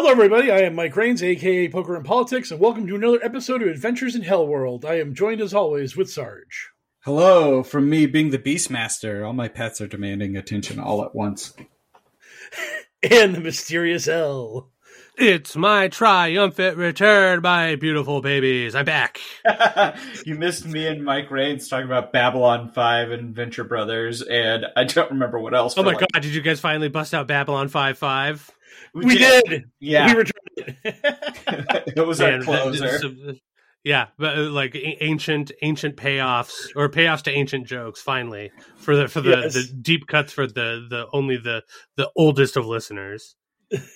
Hello, everybody. I am Mike Rains, aka Poker and Politics, and welcome to another episode of Adventures in Hell World. I am joined, as always, with Sarge. Hello, from me being the Beastmaster. All my pets are demanding attention all at once. and the mysterious L. It's my triumphant return, my beautiful babies. I'm back. you missed me and Mike Rains talking about Babylon 5 and Venture Brothers, and I don't remember what else. Oh my like- god, did you guys finally bust out Babylon 5 5? We, we did. did. Yeah. We returned it. it was our closer. Yeah, but uh, like ancient ancient payoffs or payoffs to ancient jokes finally for the for the, yes. the deep cuts for the the only the the oldest of listeners.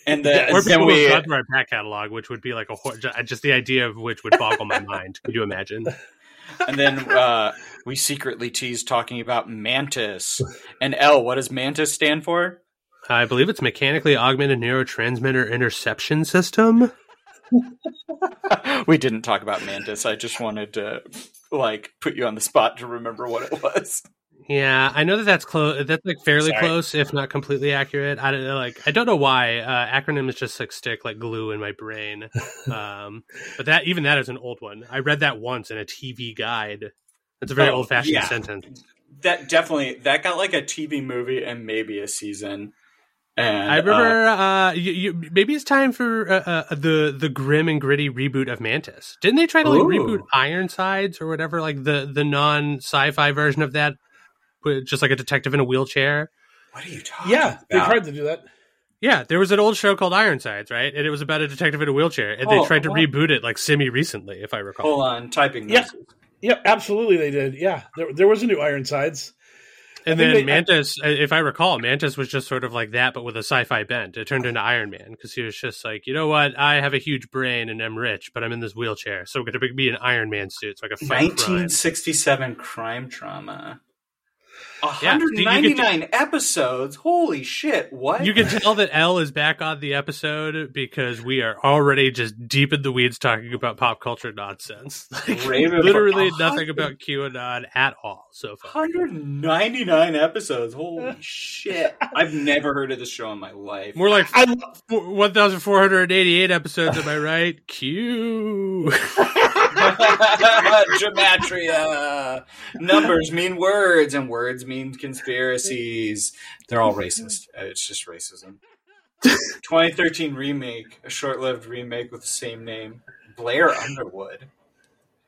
And the, or people we, got through our back catalog, which would be like a just the idea of which would boggle my mind. Could you imagine? And then uh, we secretly teased talking about Mantis and L. What does Mantis stand for? I believe it's mechanically augmented neurotransmitter interception system. we didn't talk about Mantis. I just wanted to like put you on the spot to remember what it was. Yeah, I know that that's close. That's like fairly Sorry. close, if not completely accurate. I don't like. I don't know why uh, acronyms just like stick like glue in my brain. Um, but that even that is an old one. I read that once in a TV guide. It's a very oh, old fashioned yeah. sentence. That definitely that got like a TV movie and maybe a season. And, I remember uh, uh you, you, maybe it's time for uh, uh, the the grim and gritty reboot of Mantis. Didn't they try to like Ooh. reboot Ironsides or whatever, like the the non sci-fi version of that, just like a detective in a wheelchair? What are you talking? Yeah, about? they tried to do that. Yeah, there was an old show called Ironsides, right? And it was about a detective in a wheelchair, and Oh, they tried to what? reboot it like semi recently, if I recall. Hold on, typing. Yeah. This. Yep, absolutely, they did. Yeah, there, there was a new Ironsides. And then they- Mantis, uh, if I recall, Mantis was just sort of like that, but with a sci-fi bent. It turned into Iron Man because he was just like, you know what? I have a huge brain and I'm rich, but I'm in this wheelchair, so I'm going to be an Iron Man suit so I can fight crime. 1967 crime drama. Yeah, you 199 episodes. Holy shit! What? You can tell that L is back on the episode because we are already just deep in the weeds talking about pop culture nonsense. Like, literally nothing about QAnon at all so far. 199 episodes. Holy shit! I've never heard of this show in my life. More like I 1,488 episodes, am I right? Q. Gematria. Numbers mean words, and words mean conspiracies. They're all racist. Uh, It's just racism. 2013 remake, a short-lived remake with the same name, Blair Underwood.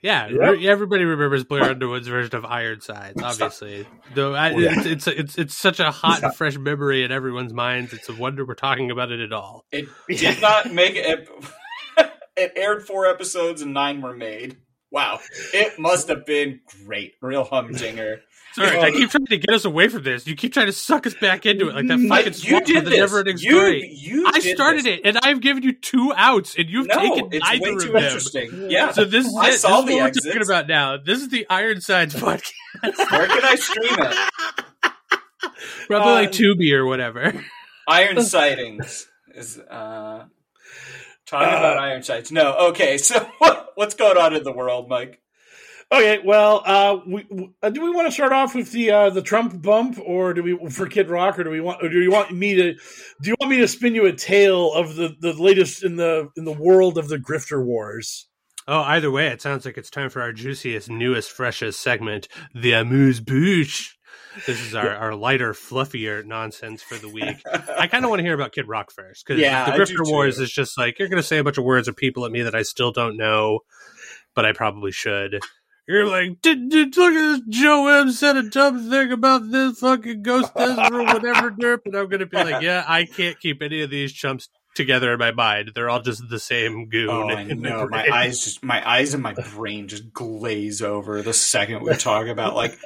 Yeah, Yep. everybody remembers Blair Underwood's version of Ironsides. Obviously, though I, Yeah. it's, it's it's it's such a hot and fresh memory in everyone's minds. It's a wonder we're talking about it at all. It did not make it. It aired four episodes and nine were made. Wow, it must have been great, real humdinger. Sorry, I keep trying to get us away from this. You keep trying to suck us back into it, like that I- fucking you did the this. never-ending You- story. you I started this. it, and I've given you two outs, and you've No, taken it's neither way of too them. interesting. Yeah, So this is I it. This is the what we're exits. talking about now. This is the Ironsides podcast, Where can I stream it? probably like Uh, Tubi or whatever. Iron sightings is uh talking about iron sights. No, okay. So what, what's going on in the world, Mike? Okay, well, uh, we, uh, do we want to start off with the uh, the Trump bump, or do we for Kid Rock, or do we want, or do you want me to, do you want me to spin you a tale of the, the latest in the in the world of the grifter wars? Oh, either way, it sounds like it's time for our juiciest, newest, freshest segment, the amuse bouche. This is our, our lighter, fluffier nonsense for the week. I kind of want to hear about Kid Rock first because Yeah, the Grifter Wars is just like you're going to say a bunch of words of people at me that I still don't know, but I probably should. You're like, did, did look at this Joe M said a dumb thing about this fucking Ghost Ezra or whatever derp, and I'm gonna be like, yeah, I can't keep any of these chumps together in my mind. They're all just the same goon. Oh, I in my know. My eyes just my eyes and my brain just glaze over the second we talk about like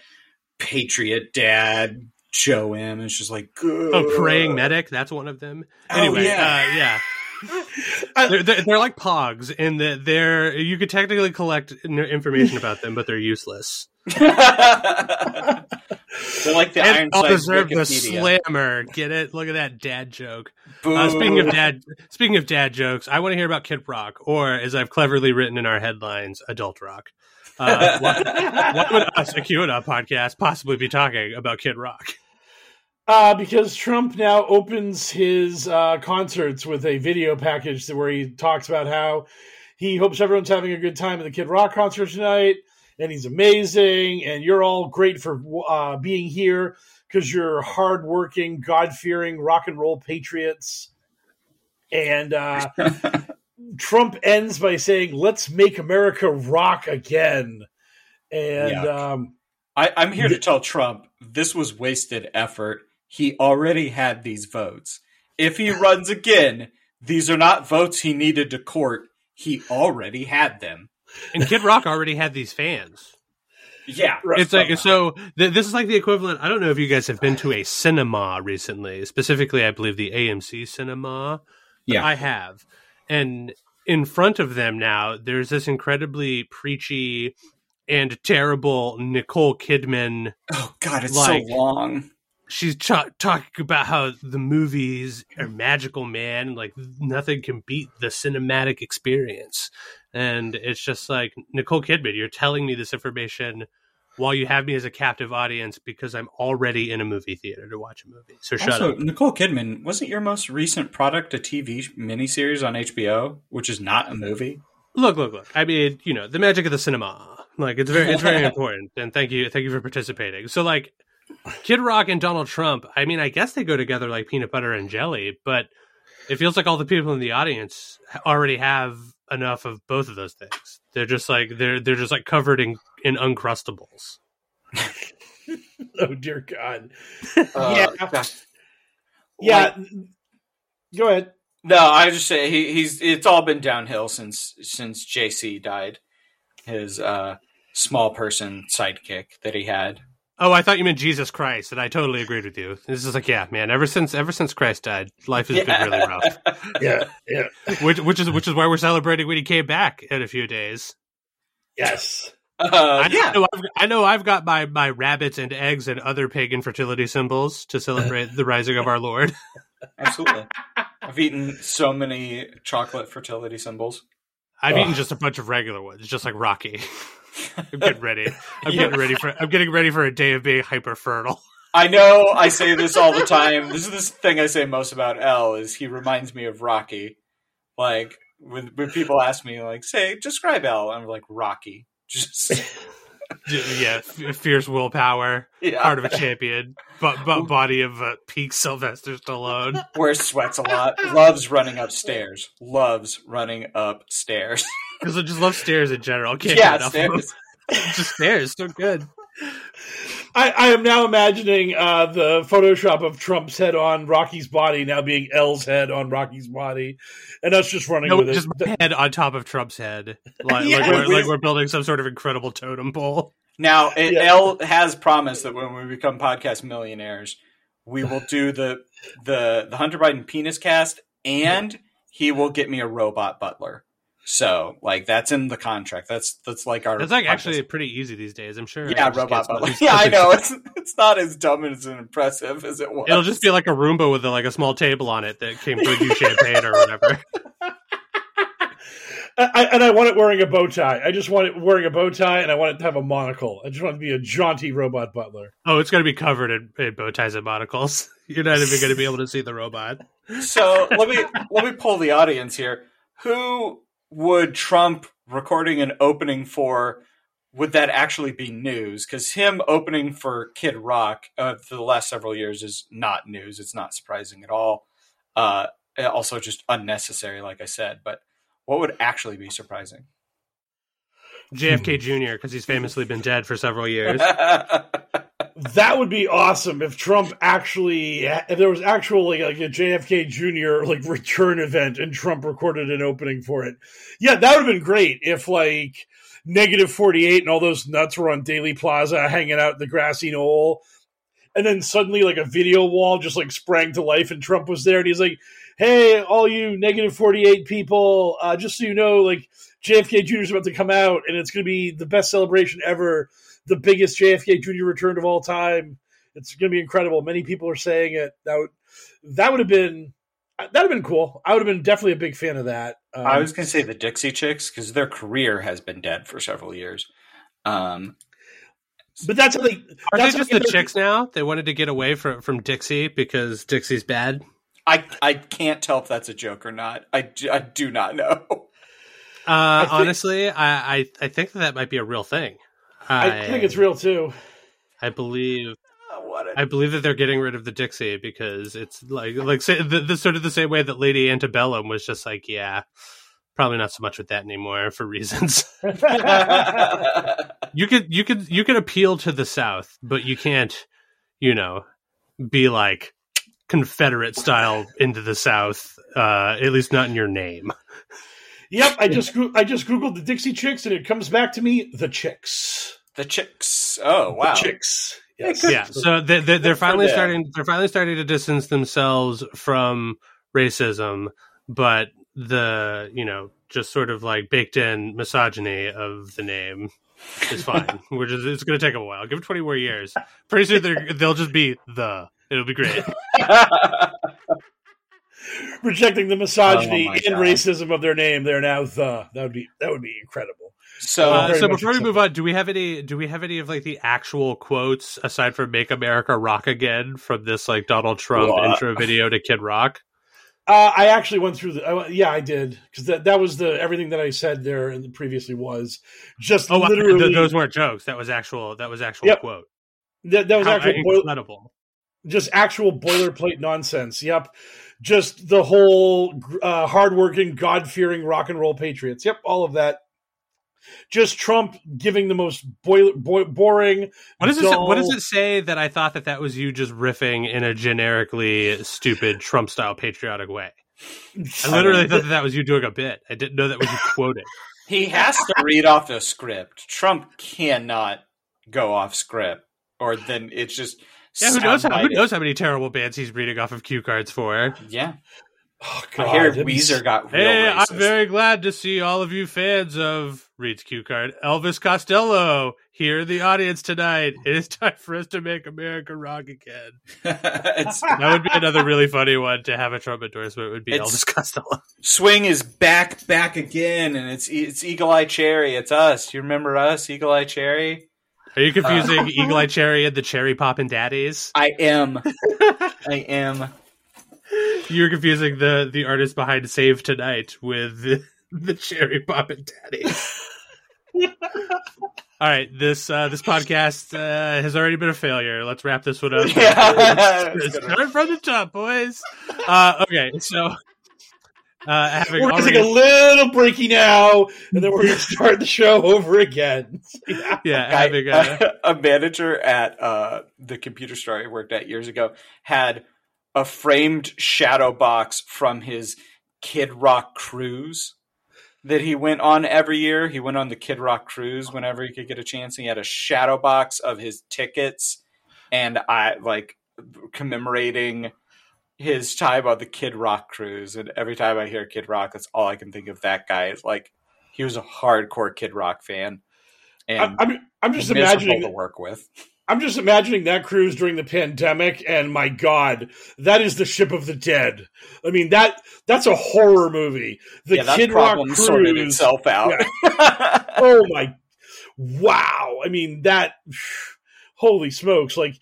Patriot Dad, Joe M. It's just like Oh, praying medic. That's one of them. Oh, Anyway, yeah. uh, yeah. They're, they're, they're like pogs in that they're you could technically collect information about them, but they're useless. They're like the and I'll Ironsides deserve the slammer. Get it? Look at that dad joke. Uh, speaking of dad, speaking of dad jokes, I want to hear about Kid Rock, or as I've cleverly written in our headlines, Adult Rock. Uh, what, what would us, a QAnon podcast, possibly be talking about Kid Rock? Uh, because Trump now opens his uh, concerts with a video package where he talks about how he hopes everyone's having a good time at the Kid Rock concert tonight, and he's amazing, and you're all great for uh, being here because you're hardworking, God fearing rock and roll patriots. And uh, Trump ends by saying, "Let's make America rock again." And um, I, I'm here to tell Trump this was wasted effort. He already had these votes. If he runs again, these are not votes he needed to court. He already had them. And Kid Rock already had these fans. Yeah. It's like so. Th- this is like the equivalent. I don't know if you guys have been to a cinema recently. Specifically, I believe the AMC cinema. Yeah. I have, and in front of them now, there's this incredibly preachy and terrible Nicole Kidman. Oh God, it's Like- so long. She's ch- talking about how the movies are magical, man. Like nothing can beat the cinematic experience, and it's just like Nicole Kidman. You're telling me this information while you have me as a captive audience because I'm already in a movie theater to watch a movie. So shut also, up. Nicole Kidman wasn't your most recent product a TV miniseries on HBO, which is not a movie. Look, look, look. I mean, you know, the magic of the cinema. Like it's very, it's very important. And thank you, thank you for participating. So, like, Kid Rock and Donald Trump. I mean, I guess they go together like peanut butter and jelly, but it feels like all the people in the audience already have enough of both of those things. They're just like they're they're just like covered in in uncrustables. oh dear God, Uh, Yeah. God. yeah. Go ahead. No, I just say he, he's. It's all been downhill since since JC died. His uh, small person sidekick that he had. Oh, I thought you meant Jesus Christ, and I totally agreed with you. This is like, yeah, man. Ever since ever since Christ died, life has been really rough. Yeah, yeah, Which which is which is why we're celebrating when he came back in a few days. yes. Uh, I yeah, know, I've, I know I've got my, my rabbits and eggs and other pagan fertility symbols to celebrate the rising of our Lord. absolutely. I've eaten so many chocolate fertility symbols. I've Ugh. eaten just a bunch of regular ones, just like Rocky. I'm getting ready. I'm Yeah. getting ready for I'm getting ready for a day of being hyper fertile. I know I say this all the time. This is this thing I say most about L is he reminds me of Rocky. Like when when people ask me like say describe L, I'm like Rocky. Just yeah, fierce willpower, yeah. heart of a champion, but but body of uh, peak Sylvester Stallone. wears sweats a lot, loves running upstairs, loves running upstairs. Because I just love stairs in general. Can't yeah, get enough stairs. just stairs, so good. I, I am now imagining uh, the Photoshop of Trump's head on Rocky's body now being L's head on Rocky's body, and us just running No, with just it. my head on top of Trump's head, like, Yeah. like, we're, like we're building some sort of incredible totem pole. Now, it, Yeah. Elle has promised that when we become podcast millionaires, we will do the the the Hunter Biden penis cast, and he will get me a robot butler. So, like, that's in the contract. That's that's like our. It's like podcast- actually pretty easy these days. I'm sure. yeah, robot gets- butler. Yeah, I know. It's it's not as dumb and as impressive as it was. It'll just be like a Roomba with like a small table on it that came with you champagne or whatever. I, I- and I want it wearing a bow tie. I just want it wearing a bow tie, and I want it to have a monocle. I just want it to be a jaunty robot butler. Oh, it's going to be covered in, in bow ties and monocles. You're not even going to be able to see the robot. So let me let me pull the audience here. Who would Trump recording an opening for? Would that actually be news? Because him opening for Kid Rock uh, for the last several years is not news. It's not surprising at all. Uh, also, just unnecessary, like I said. But what would actually be surprising? JFK Jr. because he's famously been dead for several years. That would be awesome if Trump actually, if there was actually like, a JFK Jr. like return event and Trump recorded an opening for it. Yeah, that would have been great if like negative forty eight and all those nuts were on Dealey Plaza hanging out in the grassy knoll, and then suddenly like a video wall just like sprang to life and Trump was there and he's like, "Hey, all you negative forty eight people, uh, just so you know, like JFK Jr. is about to come out and it's going to be the best celebration ever." The biggest JFK Jr. return of all time. It's going to be incredible. Many people are saying it. That would that would have been that would have been cool. I would have been definitely a big fan of that. Um, I was going to say the Dixie Chicks because their career has been dead for several years. Um, but that's how they. Are that's they just the they- chicks now? They wanted to get away from, from Dixie because Dixie's bad. I I can't tell if that's a joke or not. I, do- I do not know. Uh, think- honestly, I, I I think that that might be a real thing. I think it's real too. I believe what a I believe that they're getting rid of the Dixie because it's like like say, the, the sort of the same way that Lady Antebellum was just like, yeah, probably not so much with that anymore for reasons. you could you could you could appeal to the South, but you can't, you know, be like Confederate style into the South. Uh, at least not in your name. Yep, I just I just googled the Dixie Chicks and it comes back to me the Chicks. The chicks. Oh wow. The Chicks. Yes. yeah so they, they, they're finally them. starting they're finally starting to distance themselves from racism but the you know just sort of like baked in misogyny of the name is fine we're just it's going to take a while give it 20 more years pretty soon they're, they'll just be the it'll be great Rejecting the misogyny Oh and God. racism of their name, they're now the. That would be that would be incredible. So uh, so before we move on do we have any do we have any of like the actual quotes aside from make america rock again from this like donald trump What? intro video to kid rock Uh, I actually went through the. I, went- yeah, I did because that that was the everything that I said there and previously was just oh I- literally. th- those weren't jokes that was actual that was actual Yep. quote that, that was How actual boil, incredible just actual boilerplate nonsense. Yep, just the whole uh, hardworking, God fearing rock and roll patriots. Yep, all of that. Just Trump giving the most boil, boi- boring. What does it? Say, what does it say that I thought that that was you just riffing in a generically stupid Trump style patriotic way? I literally thought that that was you doing a bit. I didn't know that was you quoting. he has to read off the script. Trump cannot go off script, or then it's just Yeah, who knows? How, who knows how many terrible bands he's reading off of cue cards for? Yeah, Oh, I hear Weezer got real Hey, racist. I'm very glad to see all of you fans of reads cue card Elvis Costello here in the audience tonight. It is time for us to make America rock again. That would be another really funny one to have a Trump endorsement. Would be Elvis Costello. Swing is back, back again, and it's it's Eagle Eye Cherry. It's us. You remember us, Eagle Eye Cherry? Are you confusing uh, Eagle Eye Cherry and the Cherry Poppin' Daddies? I am. I am. You're confusing the the artist behind Save Tonight with the, the Cherry Poppin' daddy. All right, this uh, this podcast uh, has already been a failure. Let's wrap this one up. Yeah. Let's start from the top, boys. Uh, okay, so Uh, having we're going to already, take a little breaky now, and then we're going to start the show over again. yeah. yeah, having uh, a manager at uh, the computer store I worked at years ago had a framed shadow box from his Kid Rock cruise that he went on every year. He went on the Kid Rock cruise whenever he could get a chance. And he had a shadow box of his tickets, and I like commemorating his time on the Kid Rock cruise. And every time I hear Kid Rock, that's all I can think of. That guy is like he was a hardcore Kid Rock fan. And I'm, I'm, I'm just imagining to work with. I'm just imagining that cruise during the pandemic, and my God, that is the ship of the dead. I mean that that's a horror movie. The yeah, Kid Rock problem sorted cruise. itself out. oh my, wow! I mean that. Holy smokes! Like,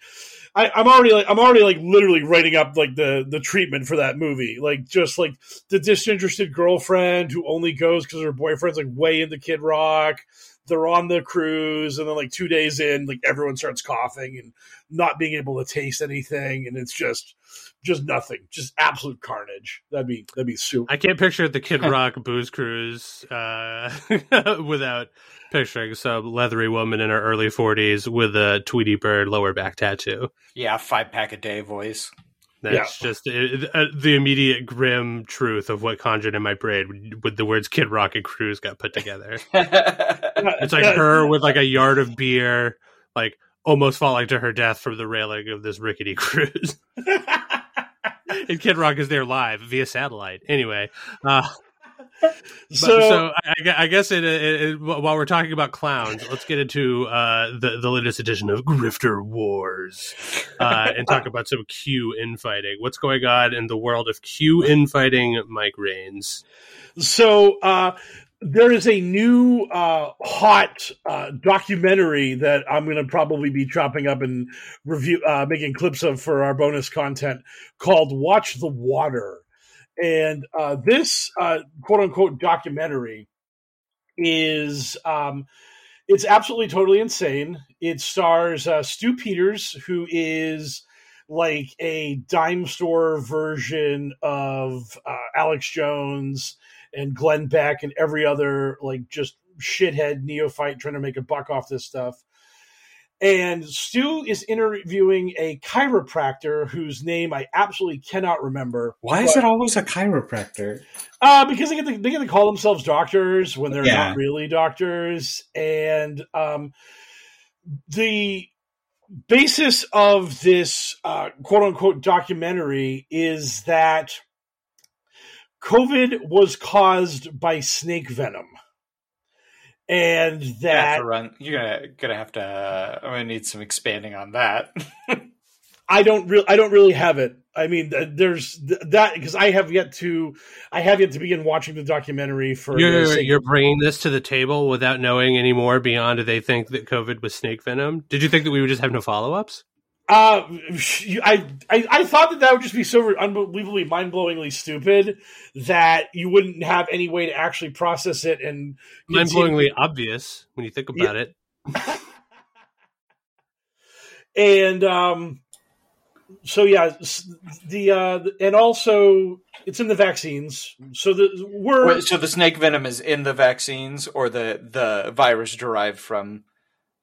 I, I'm already like I'm already like literally writing up like the the treatment for that movie. Like just like the disinterested girlfriend who only goes because her boyfriend's like way into Kid Rock they're on the cruise and then like two days in like everyone starts coughing and not being able to taste anything and it's just just nothing just absolute carnage that'd be that'd be super I can't picture the Kid Rock booze cruise uh, without picturing some leathery woman in her early 40s with a Tweety Bird lower back tattoo. yeah, five pack a day voice. That's just uh, uh, the immediate grim truth of what conjured in my brain with the words Kid Rock and Cruise got put together. It's like her with like a yard of beer, like almost falling to her death from the railing of this rickety cruise. and Kid Rock is there live via satellite. Anyway, uh, but- so, so, I, I guess it, it, it, while we're talking about clowns, let's get into uh, the the latest edition of Grifter Wars uh, and talk about some Q infighting. What's going on in the world of Q infighting? Mike Rains. so uh there is a new uh, hot uh, documentary that I'm going to probably be chopping up and review, uh, making clips of for our bonus content called "Watch the Water." And uh, this uh, quote unquote documentary is um, it's absolutely totally insane. It stars uh, Stu Peters, who is like a dime store version of uh, Alex Jones and Glenn Beck and every other like just shithead neophyte trying to make a buck off this stuff. And Stu is interviewing a chiropractor whose name I absolutely cannot remember. Why is it always a chiropractor? uh, because they get to, they get to call themselves doctors when they're Yeah. not really doctors, and um, the basis of this uh, quote unquote documentary is that COVID was caused by snake venom, and You have that to run. You're gonna gonna have to. Uh, I'm gonna need some expanding on that. I don't really, I don't really have it. I mean, there's th- that because I have yet to, I have yet to begin watching the documentary for. You're, you're bringing this to the table without knowing any more beyond Do they think that COVID was snake venom. Did you think that we would just have no follow ups? Uh, I, I I thought that that would just be so unbelievably mind blowingly stupid that you wouldn't have any way to actually process it and Mind blowingly obvious when you think about it. and um so yeah the uh and also it's in the vaccines so the we're Wait, so the snake venom is in the vaccines, or the the virus derived from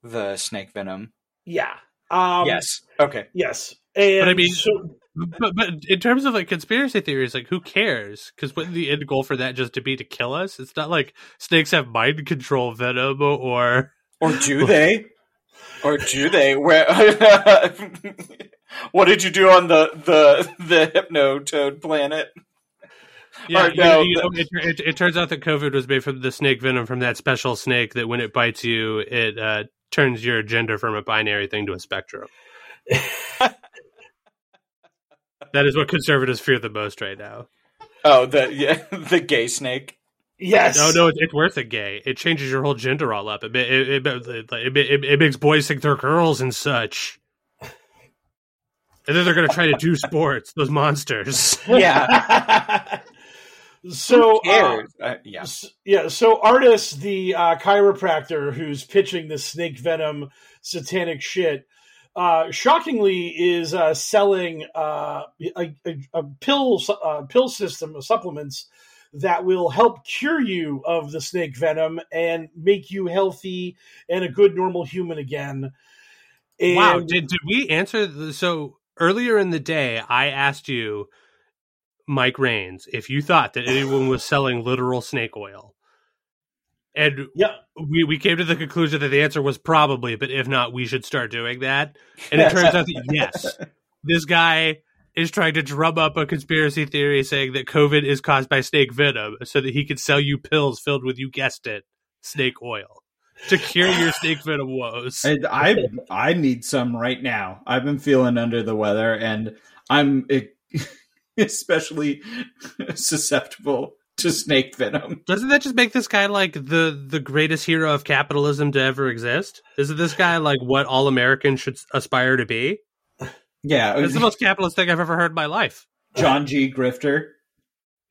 the snake venom? yeah um yes. Okay. yes and But I mean- so, But, but in terms of like conspiracy theories, like who cares? Because wouldn't the end goal for that just to be to kill us? It's not like snakes have mind control venom or Or do they? Or do they? Where? what did you do on the the the hypno toad planet? Yeah. Or you- no, you know, it, it, it turns out that COVID was made from the snake venom from that special snake that when it bites you, it uh, turns your gender from a binary thing to a spectrum. that is what conservatives fear the most right now. Oh, the yeah, the gay snake. yes No, no, it, it's worth it. Gay. It changes your whole gender all up. It it it, it, it, it, it makes boys think they're girls and such. And then they're gonna try to do sports. Those monsters. Yeah. So uh? Uh, yeah. Yeah so Ardis, the uh, chiropractor who's pitching the snake venom satanic shit uh, shockingly is uh, selling uh, a, a, a pill pill system of supplements that will help cure you of the snake venom and make you healthy and a good normal human again. And wow, did did we answer the, so earlier in the day I asked you Mike Rains if you thought that anyone was selling literal snake oil. And yeah, we, we came to the conclusion that the answer was probably, but if not, we should start doing that. And it turns out that yes, this guy is trying to drum up a conspiracy theory saying that COVID is caused by snake venom so that he can sell you pills filled with, you guessed it, snake oil to cure your snake venom woes. And I I need some right now. I've been feeling under the weather and I'm especially susceptible to snake venom. Doesn't that just make this guy like the the greatest hero of capitalism to ever exist? Isn't this guy like what all Americans should aspire to be? Yeah, it's the most capitalist thing I've ever heard in my life. John G. Grifter.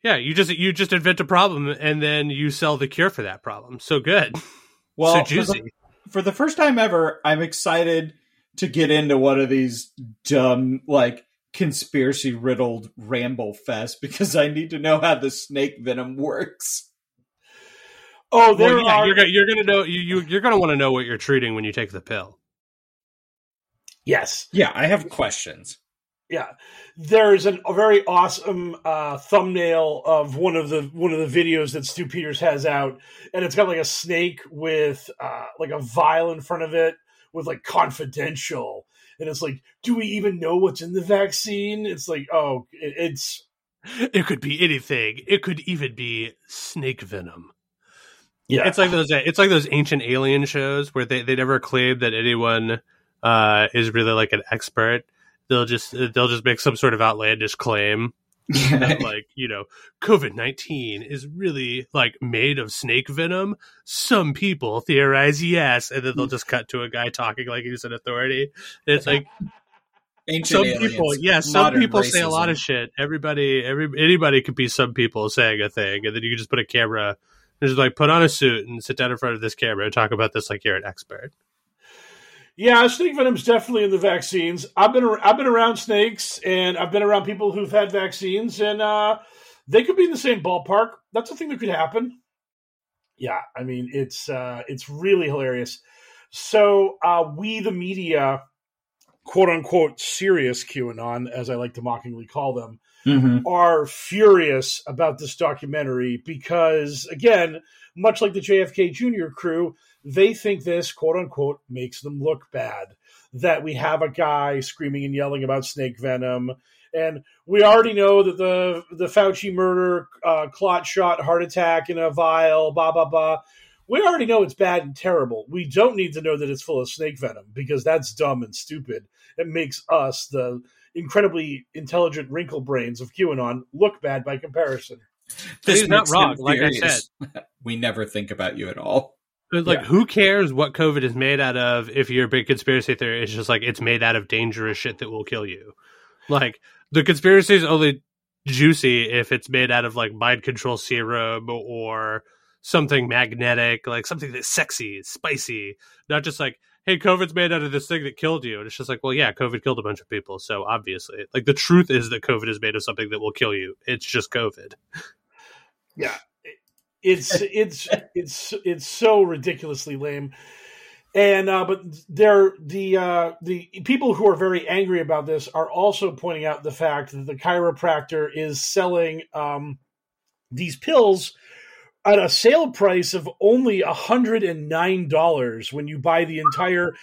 Yeah, you just you just invent a problem and then you sell the cure for that problem. So good. Well, so juicy. For the, for the first time ever, I'm excited to get into one of these dumb like conspiracy riddled ramble fest because I need to know how the snake venom works. Oh, there well, yeah, are... you're, you're gonna know you, you you're gonna want to know what you're treating when you take the pill. Yes. Yeah, I have questions. Yeah, there's an, a very awesome uh, thumbnail of one of the one of the videos that Stu Peters has out, and it's got like a snake with uh, like a vial in front of it with like confidential and it's like, do we even know what's in the vaccine? It's like, oh, it, it's. It could be anything. It could even be snake venom. Yeah, it's like those. It's like those ancient alien shows where they they never claim that anyone uh, is really like an expert. They'll just they'll just make some sort of outlandish claim that like you know COVID nineteen is really like made of snake venom. Some people theorize yes, and then they'll just cut to a guy talking like he's an authority. it's like Ancient some aliens, people, yeah, some people racism. say a lot of shit. Everybody, every anybody could be some people saying a thing, and then you can just put a camera, and just like put on a suit and sit down in front of this camera and talk about this like you're an expert. Yeah, snake venom's definitely in the vaccines. I've been I've been around snakes and I've been around people who've had vaccines, and uh, they could be in the same ballpark. That's a thing that could happen. Yeah, I mean it's uh, it's really hilarious. So uh, we, the media, quote unquote, serious QAnon, as I like to mockingly call them, mm-hmm. are furious about this documentary because, again, much like the JFK Jr. crew, they think this quote unquote makes them look bad. That we have a guy screaming and yelling about snake venom. And we already know that the the Fauci murder, uh, clot shot, heart attack in a vial, blah blah blah. We already know it's bad and terrible. We don't need to know that it's full of snake venom because that's dumb and stupid. It makes us, the incredibly intelligent wrinkle brains of QAnon, look bad by comparison. This is not wrong. Like I said, we never think about you at all. Like, yeah. who cares what COVID is made out of if you're a big conspiracy theory? It's just like it's made out of dangerous shit that will kill you. Like, the conspiracy is only juicy if it's made out of like mind control serum or something magnetic, like something that's sexy, spicy, not just like, hey, COVID's made out of this thing that killed you. And it's just like, well, yeah, COVID killed a bunch of people. So obviously, like the truth is that COVID is made of something that will kill you. It's just COVID. Yeah it's it's it's it's so ridiculously lame. And uh, but they're the uh, the people who are very angry about this are also pointing out the fact that the chiropractor is selling um, these pills at a sale price of only hundred and nine dollars when you buy the entire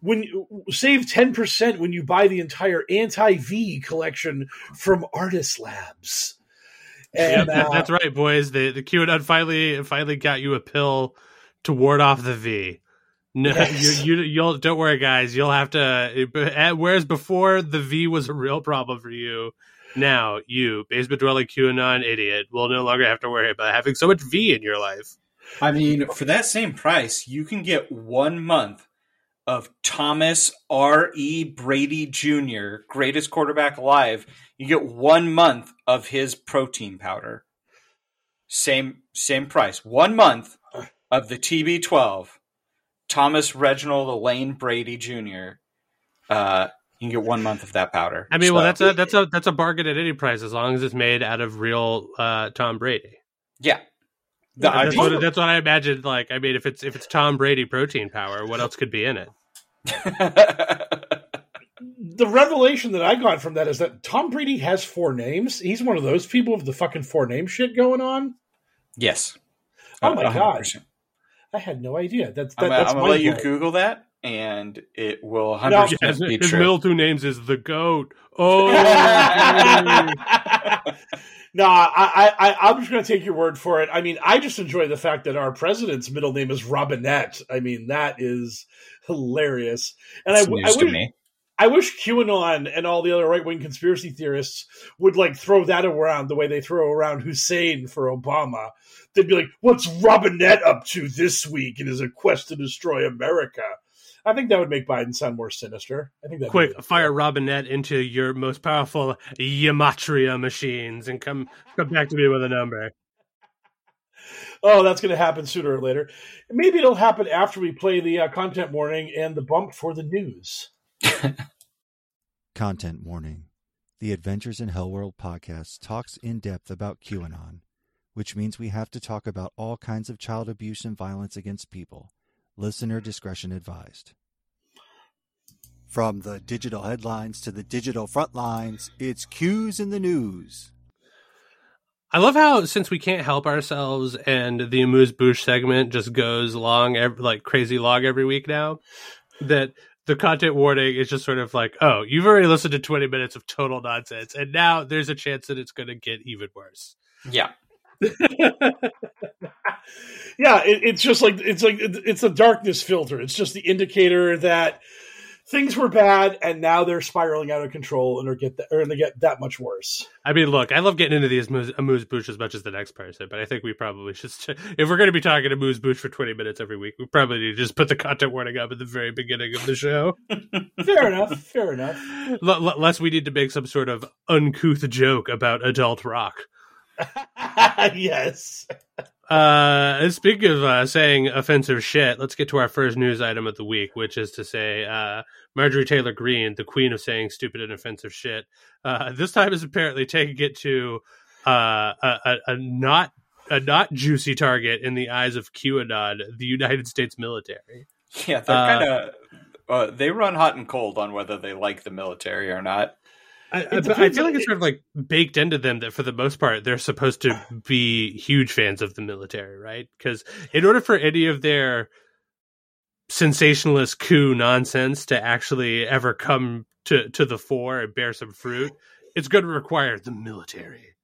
when save 10% when you buy the entire anti-v collection from Ardis Labs and, yep, uh, that's right, boys. The the QAnon finally finally got you a pill to ward off the V. No, yes. you, you you'll don't worry, guys. You'll have to. Whereas before the V was a real problem for you, now you basement dwelling QAnon idiot will no longer have to worry about having so much V in your life. I mean, for that same price, you can get one month of Thomas R. E. Brady Jr., greatest quarterback alive, you get one month of his protein powder. Same same price. One month of the TB12. Thomas Reginald Elaine Brady Jr. Uh, you can get one month of that powder. I mean, so, well, that's a that's a that's a bargain at any price as long as it's made out of real uh, Tom Brady. Yeah. The, that's, what, that's what I imagined. Like, I mean, if it's if it's Tom Brady protein power, what else could be in it? The revelation that I got from that is that Tom Brady has four names. He's one of those people with the fucking four name shit going on. Yes. Oh my 100%. god! I had no idea. That's that, I'm, that's I'm gonna let you Google that, and it will 100 no, percent be his true. middle two names is the goat. Oh. no, I, I, I'm just going to take your word for it. I mean, I just enjoy the fact that our president's middle name is Robinette. I mean, that is hilarious. And I, I, wish, I wish QAnon and all the other right wing conspiracy theorists would like throw that around the way they throw around Hussein for Obama. They'd be like, "What's Robinette up to this week in his quest to destroy America?" I think that would make Biden sound more sinister. I think that quick fire Robinette into your most powerful gematria machines and come come back to me with a number. Oh, that's going to happen sooner or later. Maybe it'll happen after we play the uh, content warning and the bump for the news. content warning: The Adventures in Hellworld podcast talks in depth about QAnon, which means we have to talk about all kinds of child abuse and violence against people. Listener discretion advised. From the digital headlines to the digital front lines, it's cues in the News. I love how since we can't help ourselves and the Amuse Bouche segment just goes long, like crazy long every week now, that the content warning is just sort of like, oh, you've already listened to 20 minutes of total nonsense, and now there's a chance that it's going to get even worse. Yeah. yeah, it, it's just like it's like it's a darkness filter. It's just the indicator that things were bad and now they're spiraling out of control and are get are going to get that much worse. I mean, look, I love getting into these amuse bouche as much as the next person, but I think we probably should if we're going to be talking amuse bouche for twenty minutes every week, we probably need to just put the content warning up at the very beginning of the show. fair enough. Fair enough. L- lest we need to make some sort of uncouth joke about adult rock. yes. Uh, speaking of uh, saying offensive shit, let's get to our first news item of the week, which is to say, uh, Marjorie Taylor Greene, the queen of saying stupid and offensive shit, uh, this time is apparently taking it to uh, a, a, not a not juicy target in the eyes of QAnon, the United States military. Yeah, they're kind of uh, they run hot and cold on whether they like the military or not. I, I, I, feel like it's sort of like baked into them that for the most part they're supposed to be huge fans of the military, right? Because in order for any of their sensationalist coup nonsense to actually ever come to, to the fore and bear some fruit, it's going to require the military.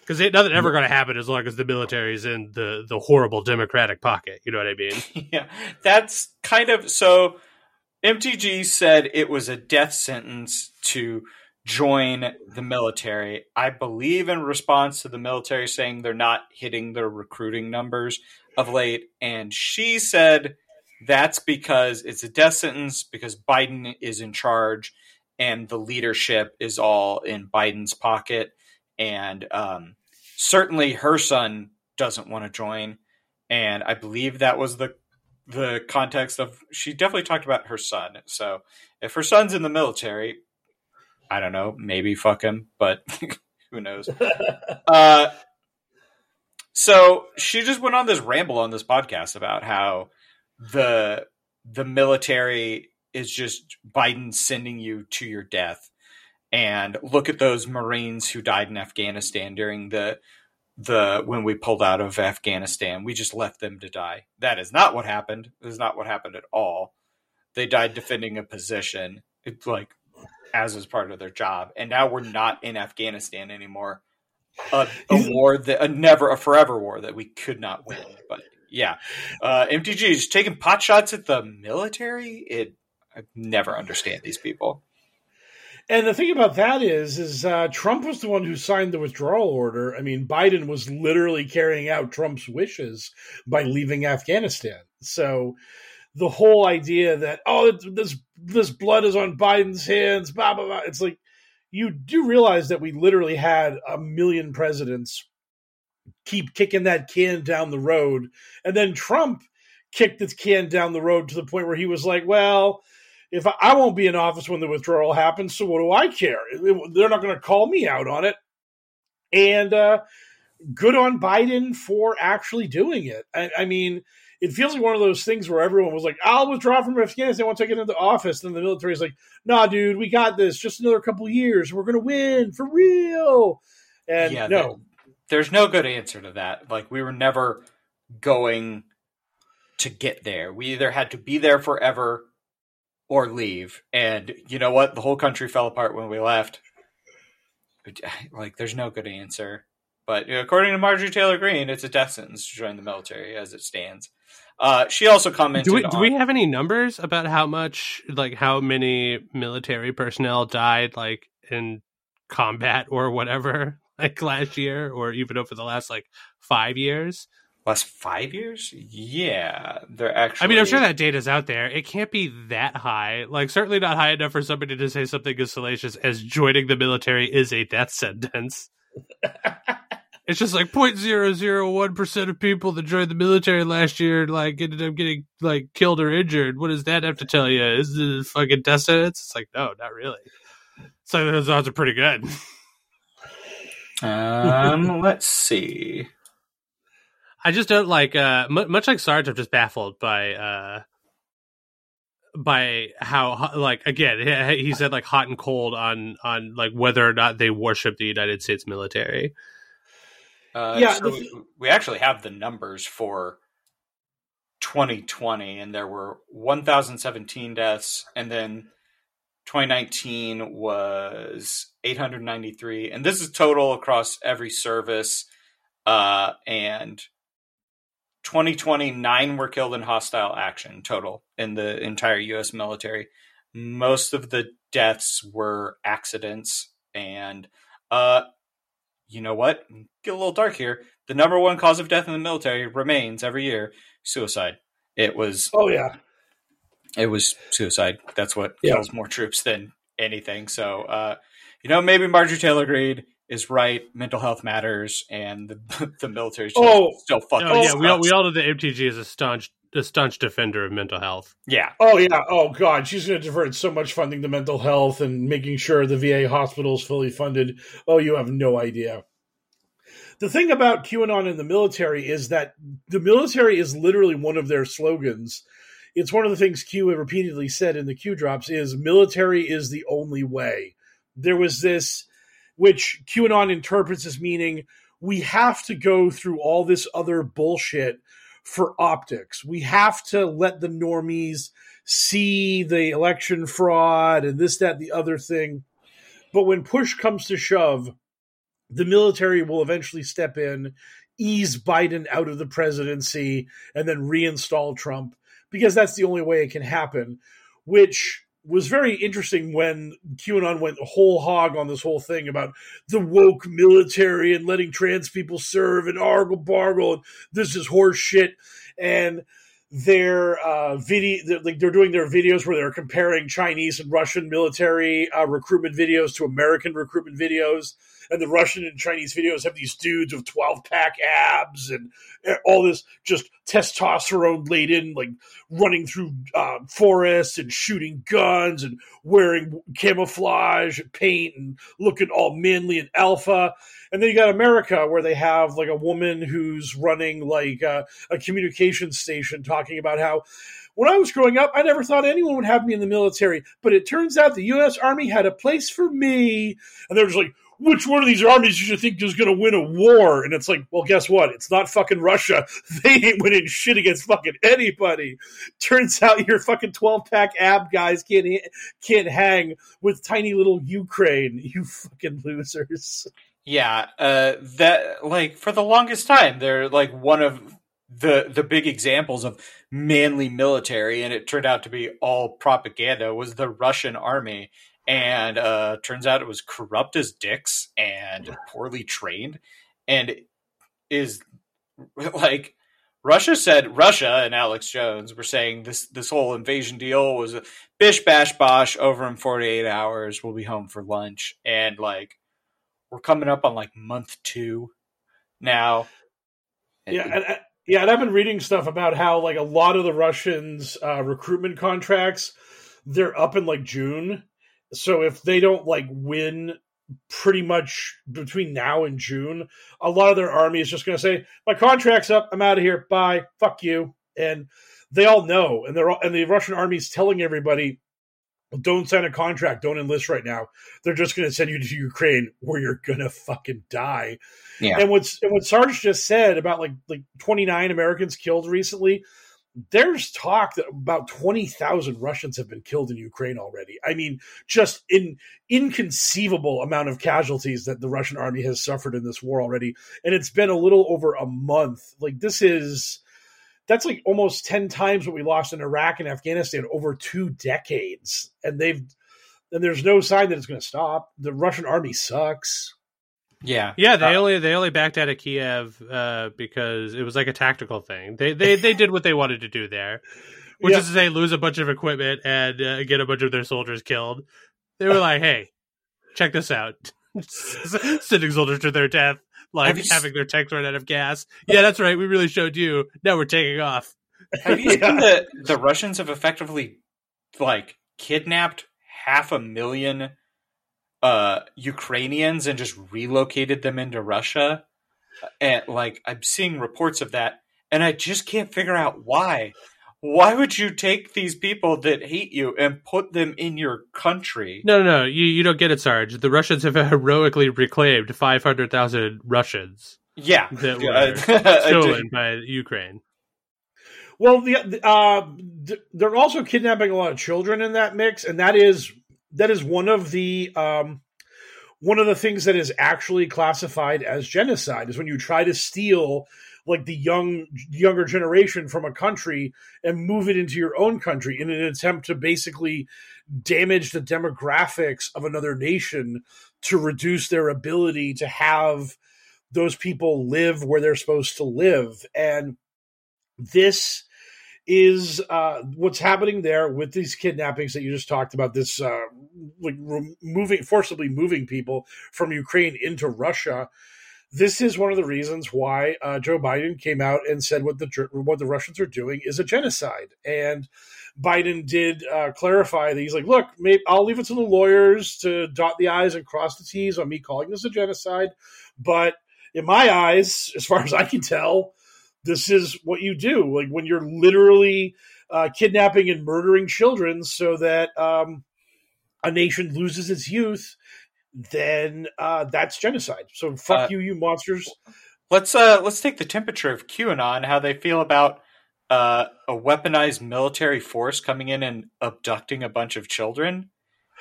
Because nothing ever going to happen as long as the military is in the, the horrible Democratic pocket. You know what I mean? yeah, that's kind of so. MTG said it was a death sentence to join the military. I believe in response to the military saying they're not hitting their recruiting numbers of late. And she said that's because it's a death sentence because Biden is in charge and the leadership is all in Biden's pocket. And um, certainly her son doesn't want to join. And I believe that was the the context of she definitely talked about her son. So if her son's in the military, I don't know, maybe fuck him, but who knows? uh, so she just went on this ramble on this podcast about how the the military is just Biden sending you to your death. And look at those Marines who died in Afghanistan during the the when we pulled out of Afghanistan. We just left them to die. That is not what happened. That is not what happened at all. They died defending a position. It's like as is part of their job. And now we're not in Afghanistan anymore. A, a war that a never a forever war that we could not win. But yeah, uh, MTG is taking pot shots at the military. It I never understand these people. And the thing about that is, is uh, Trump was the one who signed the withdrawal order. I mean, Biden was literally carrying out Trump's wishes by leaving Afghanistan. So the whole idea that oh this this blood is on Biden's hands, blah blah blah. It's like you do realize that we literally had a million presidents keep kicking that can down the road, and then Trump kicked the can down the road to the point where he was like, well. If I, I won't be in office when the withdrawal happens, so what do I care? They're not going to call me out on it. And uh, good on Biden for actually doing it. I, I, mean, it feels like one of those things where everyone was like, "I'll withdraw from Afghanistan once I get into office," and the military's like, "Nah, dude, we got this. Just another couple years. We're gonna win for real." And yeah, no, there, there's no good answer to that. Like we were never going to get there. We either had to be there forever or leave. And you know what? The whole country fell apart when we left. Like, there's no good answer. But according to Marjorie Taylor Greene, it's a death sentence to join the military as it stands. Uh, she also commented. Do we, on, do we have any numbers about how much, like, how many military personnel died, like, in combat or whatever, like last year, or even over the last like five years? last five years yeah they're actually i mean i'm sure that data's out there it can't be that high like certainly not high enough for somebody to say something as salacious as joining the military is a death sentence it's just like 0.001% of people that joined the military last year like ended up getting like killed or injured. What does that have to tell you is it a fucking death sentence? It's like no not really. So those odds are pretty good. Um let's see. I just don't like uh much like Sarge. I'm just baffled by uh by how like again he said like hot and cold on on like whether or not they worship the United States military. Uh, yeah, so we, we actually have the numbers for 2020, and there were 1,017 deaths, and then 2019 was 893, and this is total across every service. Uh, and 2020, nine were killed in hostile action total in the entire U.S. military. Most of the deaths were accidents, and uh, you know what? Get a little dark here. The number one cause of death in the military remains every year suicide. It was. Oh yeah. It was suicide. That's what yeah. kills more troops than anything. So, uh, you know, maybe Marjorie Taylor Greene is right. Mental health matters, and the, the military oh, still fucking. Oh, yeah, we all, we all know the MTG is a staunch a staunch defender of mental health. Yeah. Oh yeah. Oh god, she's going to divert so much funding to mental health and making sure the VA hospital is fully funded. Oh, you have no idea. The thing about QAnon in the military is that the military is literally one of their slogans. It's one of the things Q repeatedly said in the Q drops is military is the only way. There was this which QAnon interprets as meaning we have to go through all this other bullshit for optics. We have to let the normies see the election fraud and this, that, the other thing. But when push comes to shove, the military will eventually step in, ease Biden out of the presidency, and then reinstall Trump because that's the only way it can happen, which was very interesting when QAnon went whole hog on this whole thing about the woke military and letting trans people serve and argle bargle and this is horse shit. And their uh, video they're, like they're doing their videos where they're comparing Chinese and Russian military uh, recruitment videos to American recruitment videos and the Russian and Chinese videos have these dudes with 12 pack abs and all this just testosterone laden, like running through uh, forests and shooting guns and wearing camouflage and paint and looking all manly and alpha. And then you got America, where they have like a woman who's running like uh, a communication station talking about how when I was growing up, I never thought anyone would have me in the military, but it turns out the U.S. Army had a place for me. And they're just like, which one of these armies do you think is going to win a war? And it's like, well, guess what? It's not fucking Russia. They ain't winning shit against fucking anybody. Turns out your fucking 12 pack ab guys can't, can't hang with tiny little Ukraine. You fucking losers. Yeah. Uh, that, like, for the longest time, they're like one of the, the big examples of manly military, and it turned out to be all propaganda, was the Russian army and uh, turns out it was corrupt as dicks and poorly trained, and is like Russia said Russia and Alex Jones were saying this this whole invasion deal was a bish bash bosh over in 48 hours. We'll be home for lunch, and like we're coming up on like month two now. Yeah, and, and, yeah, and I've been reading stuff about how like a lot of the Russians' uh, recruitment contracts they're up in like June so if they don't like win pretty much between now and June, a lot of their army is just going to say, "My contract's up. I'm out of here. Bye. Fuck you." And they all know, and they're all, and the Russian army is telling everybody, "Don't sign a contract. Don't enlist right now. They're just going to send you to Ukraine where you're going to fucking die." Yeah. And what's and what Sarge just said about like like 29 Americans killed recently there's talk that about 20,000 Russians have been killed in Ukraine already. I mean, just in inconceivable amount of casualties that the Russian army has suffered in this war already. And it's been a little over a month. Like this is that's like almost 10 times what we lost in Iraq and Afghanistan over two decades. And they've and there's no sign that it's going to stop. The Russian army sucks. Yeah, yeah. They uh, only they only backed out of Kiev uh, because it was like a tactical thing. They they they did what they wanted to do there, which yeah. is to say, lose a bunch of equipment and uh, get a bunch of their soldiers killed. They were like, "Hey, check this out." Sending soldiers to their death, like having their tanks run out of gas. Yeah, that's right. We really showed you. Now we're taking off. Have you seen that the Russians have effectively like kidnapped half a million uh, Ukrainians and just relocated them into Russia. And like I'm seeing reports of that, and I just can't figure out why. Why would you take these people that hate you and put them in your country? No, no, no. You you don't get it, Sarge. The Russians have heroically reclaimed five hundred thousand Russians. Yeah, that were stolen by Ukraine. Well, the, uh, they're also kidnapping a lot of children in that mix, and that is that is one of the um, one of the things that is actually classified as genocide is when you try to steal like the young younger generation from a country and move it into your own country in an attempt to basically damage the demographics of another nation to reduce their ability to have those people live where they're supposed to live. And this is uh, what's happening there with these kidnappings that you just talked about. This uh, like moving forcibly moving people from Ukraine into Russia. This is one of the reasons why uh, Joe Biden came out and said what the what the Russians are doing is a genocide. And Biden did uh, clarify that he's like, look, maybe I'll leave it to the lawyers to dot the i's and cross the t's on me calling this a genocide, but in my eyes, as far as I can tell, this is what you do. Like when you're literally uh, kidnapping and murdering children so that um, a nation loses its youth then uh, that's genocide. So fuck uh, you you monsters. let's uh let's take the temperature of qanon how they feel about uh, a weaponized military force coming in and abducting a bunch of children.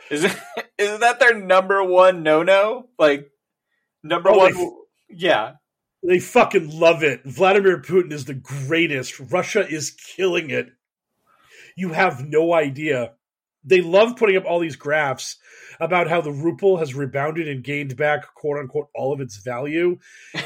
Is it, is that their number one no no like number oh, one they, yeah they fucking love it. Vladimir Putin is the greatest. Russia is killing it. You have no idea. They love putting up all these graphs about how the ruble has rebounded and gained back quote unquote all of its value.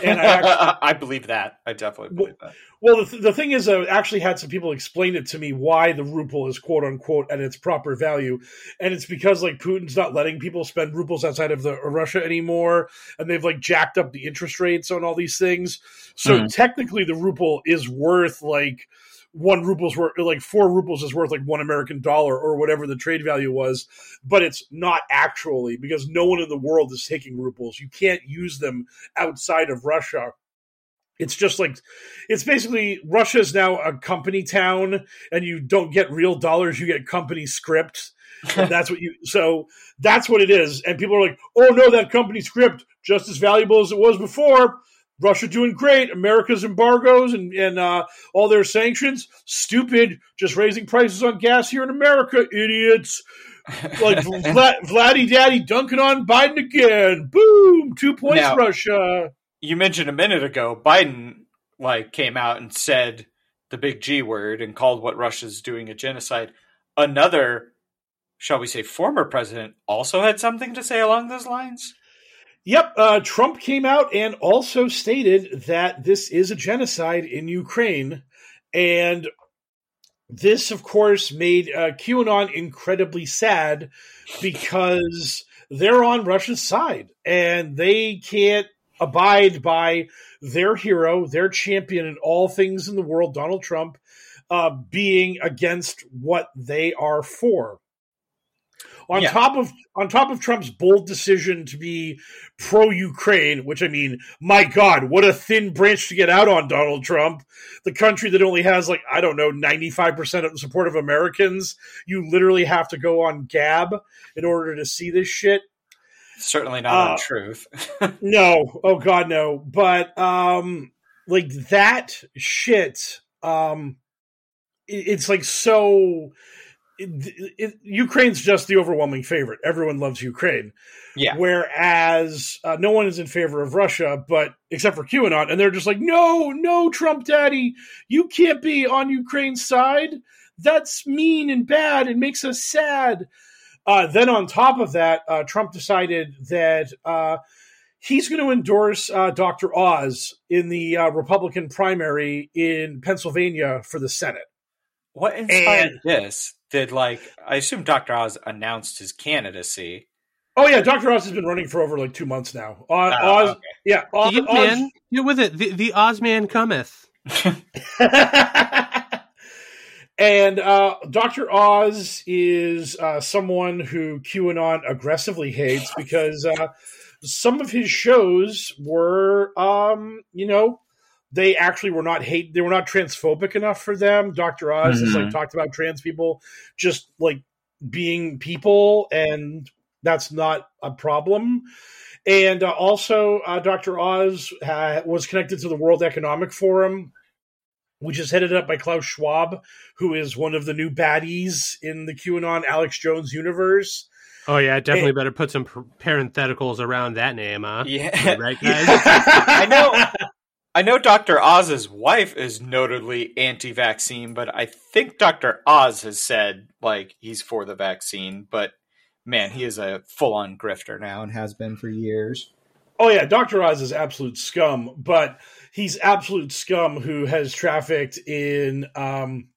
And I, actually, I believe that. I definitely believe well, that. Well, the, the thing is, I actually had some people explain it to me why the ruble is quote unquote at its proper value, and it's because like Putin's not letting people spend rubles outside of the Russia anymore, and they've like jacked up the interest rates on all these things. So mm-hmm. technically, the ruble is worth like one ruble's worth like four rubles is worth like one American dollar or whatever the trade value was, but it's not actually because no one in the world is taking rubles. You can't use them outside of Russia. It's just like it's basically Russia is now a company town, and you don't get real dollars; you get company script. and that's what you so that's what it is and people are like oh no that company script just as valuable as it was before Russia doing great. America's embargoes and, and uh, all their sanctions, stupid. Just raising prices on gas here in America, idiots. Like Vlad, Vladdy Daddy dunking on Biden again. Boom, two points, now, Russia. You mentioned a minute ago, Biden like came out and said the big G word and called what Russia's doing a genocide. Another, shall we say, former president also had something to say along those lines. Yep, uh, Trump came out and also stated that this is a genocide in Ukraine. And this, of course, made uh, QAnon incredibly sad because they're on Russia's side and they can't abide by their hero, their champion in all things in the world, Donald Trump, uh, being against what they are for. On Yeah. top of on top of Trump's bold decision to be pro Ukraine, which I mean, my God, what a thin branch to get out on, Donald Trump, the country that only has like I don't know ninety five percent of the support of Americans. You literally have to go on Gab in order to see this shit. Certainly not Uh, on truth. No, oh god, no. But um like that shit, um it- it's like so it, it, Ukraine's just the overwhelming favorite. Everyone loves Ukraine. yeah. Whereas uh, no one is in favor of Russia, but except for QAnon, and they're just like, no, no, Trump daddy, you can't be on Ukraine's side. That's mean and bad and makes us sad. Uh, then on top of that, uh, Trump decided that uh, he's going to endorse uh, Dr. Oz in the uh, Republican primary in Pennsylvania for the Senate. What inspired And- this? Did like I assume Dr. Oz announced his candidacy. Oh yeah, Dr. Oz has been running for over like two months now. Uh, Oh, Oz, okay. yeah, Oz, Get, Oz- man, get with it. The, the Ozman cometh. and uh, Dr. Oz is uh, someone who QAnon aggressively hates because uh, some of his shows were, um, you know, they actually were not hate. They were not transphobic enough for them. Dr. Oz has like Mhm. talked about trans people just like being people, and that's not a problem. And uh, also, uh, Dr. Oz uh, was connected to the World Economic Forum, which is headed up by Klaus Schwab, who is one of the new baddies in the QAnon Alex Jones universe. Oh yeah, definitely better put some par- parentheticals around that name, huh? Yeah. Right, guys. I know I know Dr. Oz's wife is notably anti-vaccine, but I think Dr. Oz has said like he's for the vaccine, but man, he is a full-on grifter now and has been for years. Oh yeah, Doctor Oz is absolute scum, but he's absolute scum who has trafficked in um,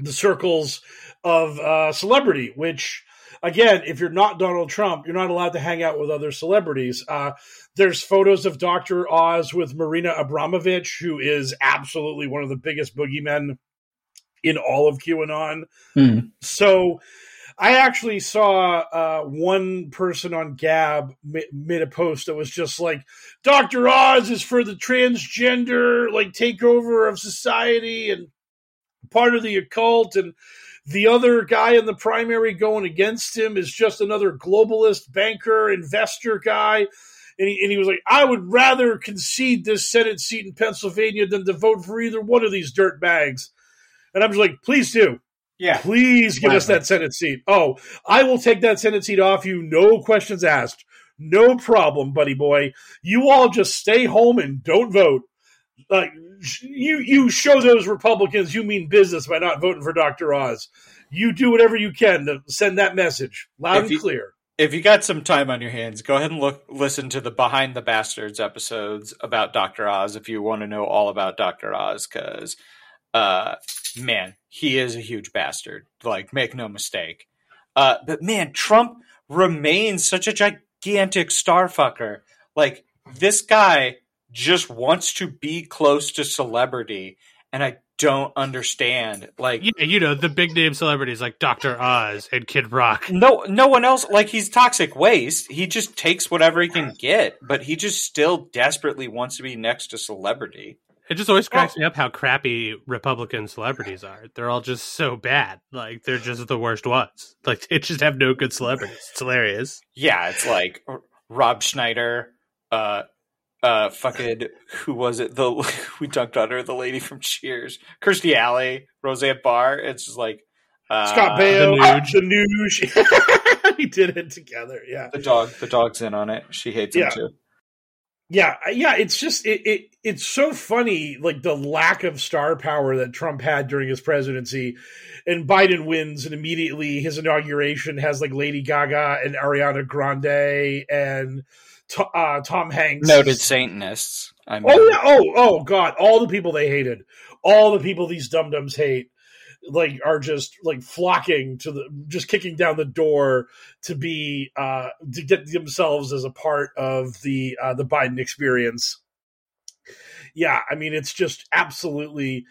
the circles of uh, celebrity. Which, again, if you're not Donald Trump, you're not allowed to hang out with other celebrities. Uh, there's photos of Doctor Oz with Marina Abramovic, who is absolutely one of the biggest boogeymen in all of QAnon. So I actually saw uh, one person on Gab ma- made a post that was just like, Dr. Oz is for the transgender like takeover of society and part of the occult and the other guy in the primary going against him is just another globalist banker investor guy and he, and he was like i would rather concede this senate seat in pennsylvania than to vote for either one of these dirt bags and i'm just like please do Yeah. Please give us that Senate seat. Oh, I will take that Senate seat off you, no questions asked. No problem, buddy boy. You all just stay home and don't vote. Like you, you show those Republicans you mean business by not voting for Dr. Oz. You do whatever you can to send that message loud If and you- clear. If you got some time on your hands, go ahead and look listen to the Behind the Bastards episodes about Dr. Oz if you want to know all about Dr. Oz cuz uh man, he is a huge bastard. Like make no mistake. Uh but man, Trump remains such a gigantic starfucker. Like this guy just wants to be close to celebrity and I don't understand. Like Yeah, you know the big name celebrities like Doctor Oz and Kid Rock. no no one else like he's toxic waste he just takes whatever he can get but he just still desperately wants to be next to celebrity It just always cracks me up how crappy Republican celebrities are. They're all just so bad. Like they're just the worst ones. Like they just have no good celebrities. It's hilarious. yeah it's like rob schneider uh uh fucking who was it the we dunked on her the lady from cheers kirstie alley roseanne barr it's just like uh, Scott Baio, Nuge. the Nuge. we did it together. Yeah. the dog the dog's in on it she hates Yeah. him too Yeah, yeah, it's just it, it it's so funny like the lack of star power that Trump had during his presidency and Biden wins and immediately his inauguration has like Lady Gaga and Ariana Grande and To- uh, Tom Hanks noted satanists i mean Oh yeah, oh oh god, all the people they hated. All the people these dum-dums hate like are just like flocking to the just kicking down the door to be uh to get themselves as a part of the uh the Biden experience. Yeah, I mean it's just absolutely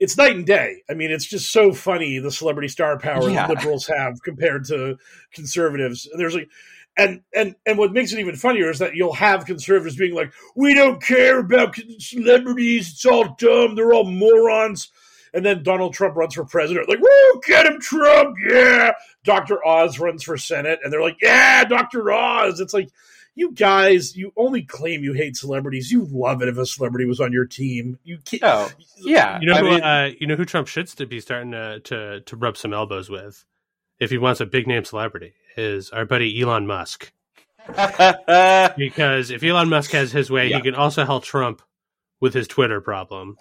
it's night and day. I mean, it's just so funny the celebrity star power Yeah. liberals have compared to conservatives. There's like, and and and what makes it even funnier is that you'll have conservatives being like, "We don't care about celebrities; it's all dumb. They're all morons." And then Donald Trump runs for president, like, "Woo, get him, Trump! Yeah." Dr. Oz runs for senate, and they're like, "Yeah, Dr. Oz." It's like, you guys, you only claim you hate celebrities. You love it if a celebrity was on your team. You can't. No, yeah. You know, I who, mean, uh, you know who Trump should be starting to, to to rub some elbows with, if he wants a big name celebrity, is our buddy Elon Musk. Because if Elon Musk has his way, Yeah. he can also help Trump with his Twitter problem.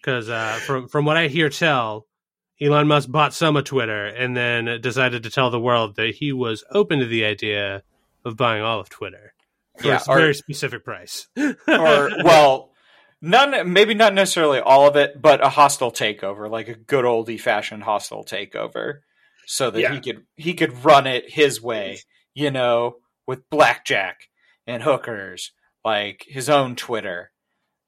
Because uh, from from what I hear tell, Elon Musk bought some of Twitter and then decided to tell the world that he was open to the idea of buying all of Twitter for Yeah, a or- very specific price. or well, none, maybe not necessarily all of it, but a hostile takeover, like a good old fashioned hostile takeover, so that Yeah. he could he could run it his way, you know, with blackjack and hookers, like his own Twitter.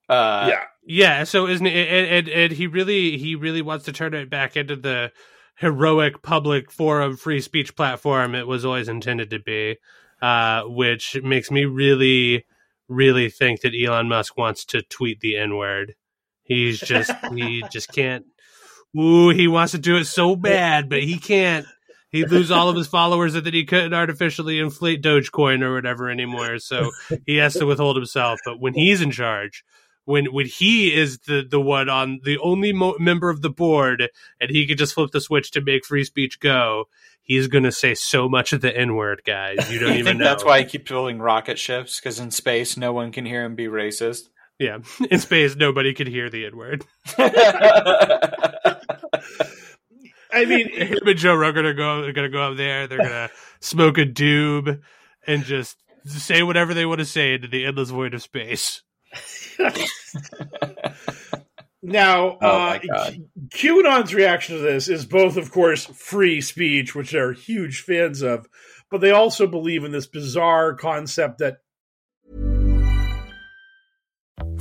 Uh, yeah. Yeah, so isn't it, and, and, and he really he really wants to turn it back into the heroic public forum free speech platform it was always intended to be, uh, which makes me really really think that Elon Musk wants to tweet the N word. He's just he just can't. Ooh, he wants to do it so bad, but he can't. He'd lose all of his followers, and then he couldn't artificially inflate Dogecoin or whatever anymore. So he has to withhold himself. But when he's in charge, when when he is the the one on the only mo- member of the board and he could just flip the switch to make free speech go he's going to say so much of the n word guys you don't I even think know that's why he keeps building rocket ships because in space no one can hear him be racist. yeah in space nobody could hear the n word I mean, him and joe rogan are go, are going to go up there they're going to smoke a doob and just say whatever they want to say into the endless void of space now, Oh, uh, my God. Q- QAnon's reaction to this is both, of course, free speech, which they're huge fans of, but they also believe in this bizarre concept that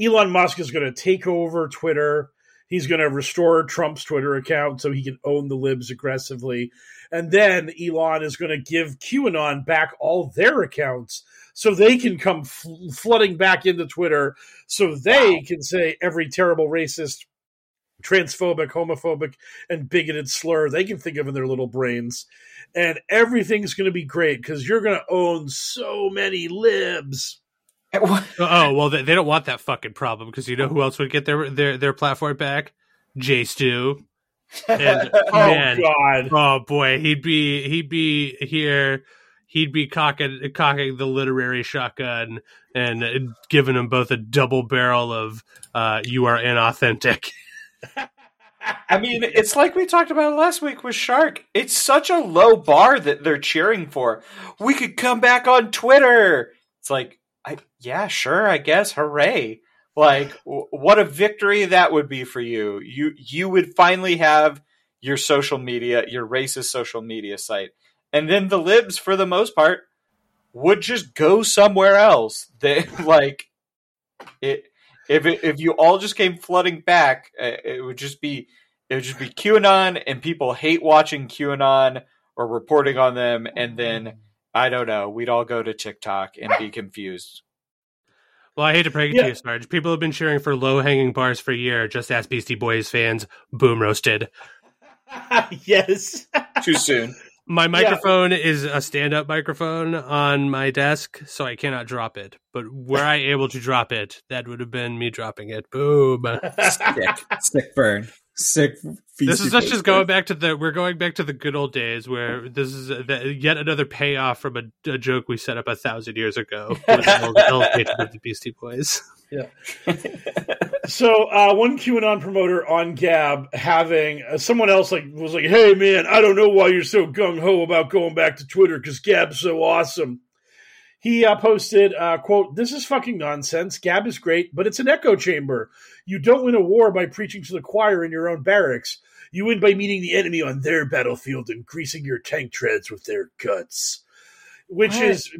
Elon Musk is going to take over Twitter. He's going to restore Trump's Twitter account so he can own the libs aggressively. And then Elon is going to give QAnon back all their accounts so they can come fl- flooding back into Twitter so they can say every terrible racist, transphobic, homophobic, and bigoted slur they can think of in their little brains. And everything's going to be great because you're going to own so many libs. oh well they, they don't want that fucking problem because you know who else would get their their, their platform back jay stu and Oh, man God. oh boy he'd be he'd be here he'd be cocking cocking the literary shotgun and giving them both a double barrel of uh, you are inauthentic I mean, it's like we talked about last week with Shark. It's such a low bar that they're cheering for. We could come back on Twitter. It's like, yeah, sure, I guess, hooray! Like, w- what a victory that would be for you. You you would finally have your social media, your racist social media site, and then the libs, for the most part, would just go somewhere else. They like it if it, if you all just came flooding back, uh, it would just be it would just be QAnon, and people hate watching QAnon or reporting on them, and then I don't know, we'd all go to TikTok and be confused. Well, I hate to break it Yeah. to you, Sarge. People have been cheering for low hanging bars for a year. Just ask Beastie Boys fans. Boom roasted. yes. Too soon. My microphone is a stand up microphone on my desk, so I cannot drop it. But were I able to drop it, that would have been me dropping it. Boom. Sick. Sick burn. Sick. this is us just going back to the we're going back to the good old days where this is a, the, yet another payoff from a, a joke we set up a thousand years ago with the elevation of the Beastie Boys. Yeah. so uh, one QAnon promoter on Gab having uh, someone else like was like, "Hey man, I don't know why you're so gung ho about going back to Twitter because Gab's so awesome." He uh, posted, uh, "quote This is fucking nonsense. Gab is great, but it's an echo chamber. You don't win a war by preaching to the choir in your own barracks. You win by meeting the enemy on their battlefield and greasing your tank treads with their guts." Which What? is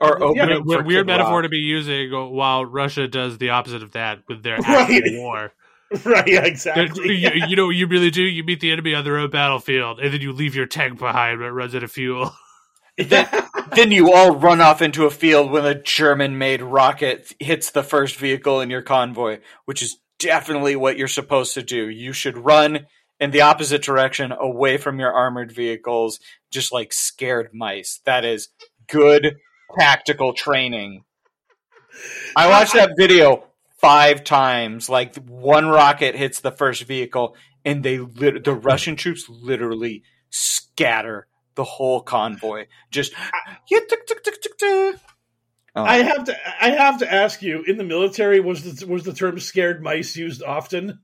Or Yeah, opening Weird, weird metaphor Rock. to be using while Russia does the opposite of that with their Right. war. right, yeah, you, exactly. you know what you really do? You meet the enemy on their own battlefield, and then you leave your tank behind when it runs out of fuel. then, then you all run off into a field when a German-made rocket hits the first vehicle in your convoy, which is definitely what you're supposed to do. You should run in the opposite direction, away from your armored vehicles, just like scared mice. That is good tactical training. I watched that video five times. Like one rocket hits the first vehicle, and they lit- the Russian troops literally scatter the whole convoy. Just yeah, tick, tick, tick, Oh. I have to I have to ask you, in the military was the was the term scared mice used often?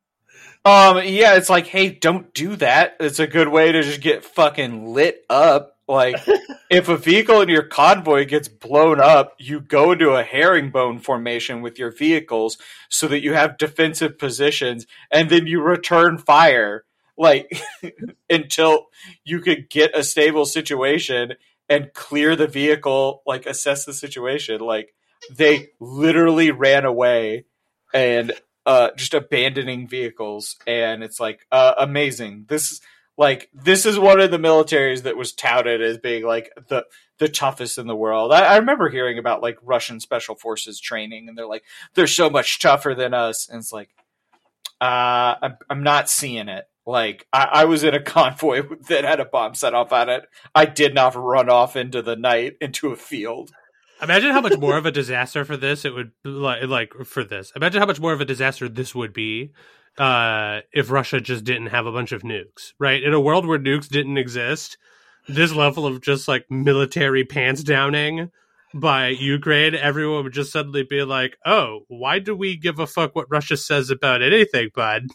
Um, yeah, it's like, hey, don't do that. It's a good way to just get fucking lit up. Like, if a vehicle in your convoy gets blown up, you go into a herringbone formation with your vehicles so that you have defensive positions, and then you return fire, like, until you could get a stable situation and clear the vehicle, like, assess the situation. Like, they literally ran away and uh, just abandoning vehicles, and it's like uh, amazing. This is like this is one of the militaries that was touted as being like the the toughest in the world. I, I remember hearing about like Russian special forces training, and they're like they're so much tougher than us, and it's like uh, I'm, I'm not seeing it. Like I, I was in a convoy that had a bomb set off on it. I did not run off into the night into a field. Imagine how much more of a disaster for this it would like like for this. Imagine how much more of a disaster this would be uh if Russia just didn't have a bunch of nukes, right? In a world where nukes didn't exist, this level of just like military pants downing by Ukraine, everyone would just suddenly be like, "Oh, why do we give a fuck what Russia says about anything, bud?"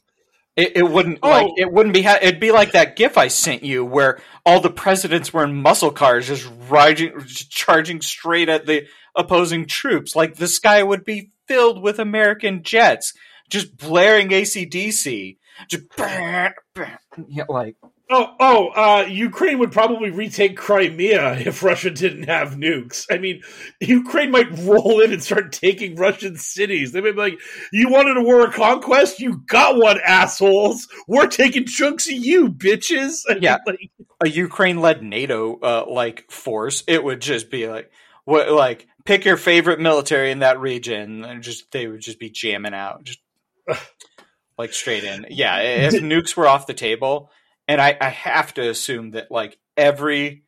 It, it wouldn't Oh. like it wouldn't be ha- it'd be like that gif I sent you where all the presidents were in muscle cars just riding just charging straight at the opposing troops like the sky would be filled with American jets just blaring ACDC just yeah, like Oh, oh, uh, Ukraine would probably retake Crimea if Russia didn't have nukes. I mean, Ukraine might roll in and start taking Russian cities. They might be like, "You wanted a war of conquest? You got one, assholes. We're taking chunks of you, bitches." I mean, Yeah. like, a Ukraine led NATO uh, like force it would just be like what like pick your favorite military in that region and just they would just be jamming out just like straight in yeah if nukes were off the table and I, I have to assume that like every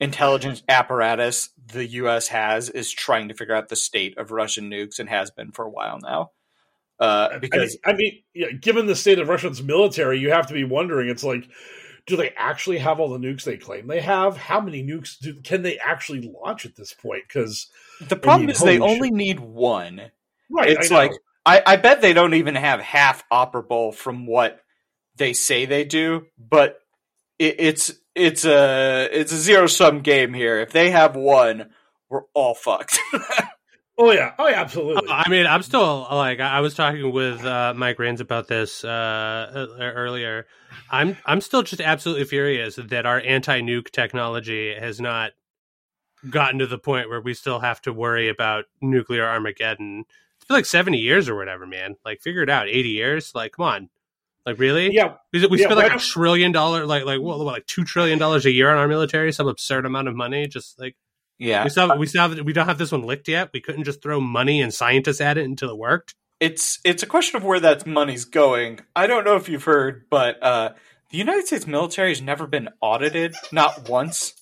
intelligence apparatus the us has is trying to figure out the state of russian nukes and has been for a while now uh, because I mean, I mean, yeah, given the state of Russia's military, you have to be wondering. It's like, do they actually have all the nukes they claim they have? How many nukes do, can they actually launch at this point? Because the problem mean, is they holy only need one right, it's I like I, I bet they don't even have half operable from what they say they do, but it, it's it's a it's a zero sum game here. If they have one, we're all fucked. oh yeah, oh yeah, absolutely. I mean, I'm still like I I was talking with uh, Mike Rains about this uh, earlier. I'm I'm still just absolutely furious that our anti-nuke technology has not gotten to the point where we still have to worry about nuclear Armageddon. It's been like 70 years or whatever, man. Like, figure it out. 80 years? Like, come on. Like, really? yeah, We, we Yeah, spend like a trillion dollar, like like what, what, like two trillion dollars a year on our military, some absurd amount of money. Just like Yeah, we still have, we still have, we don't have this one licked yet. We couldn't just throw money and scientists at it until it worked. It's it's a question of where that money's going. I don't know if you've heard, but uh, the United States military has never been audited, not once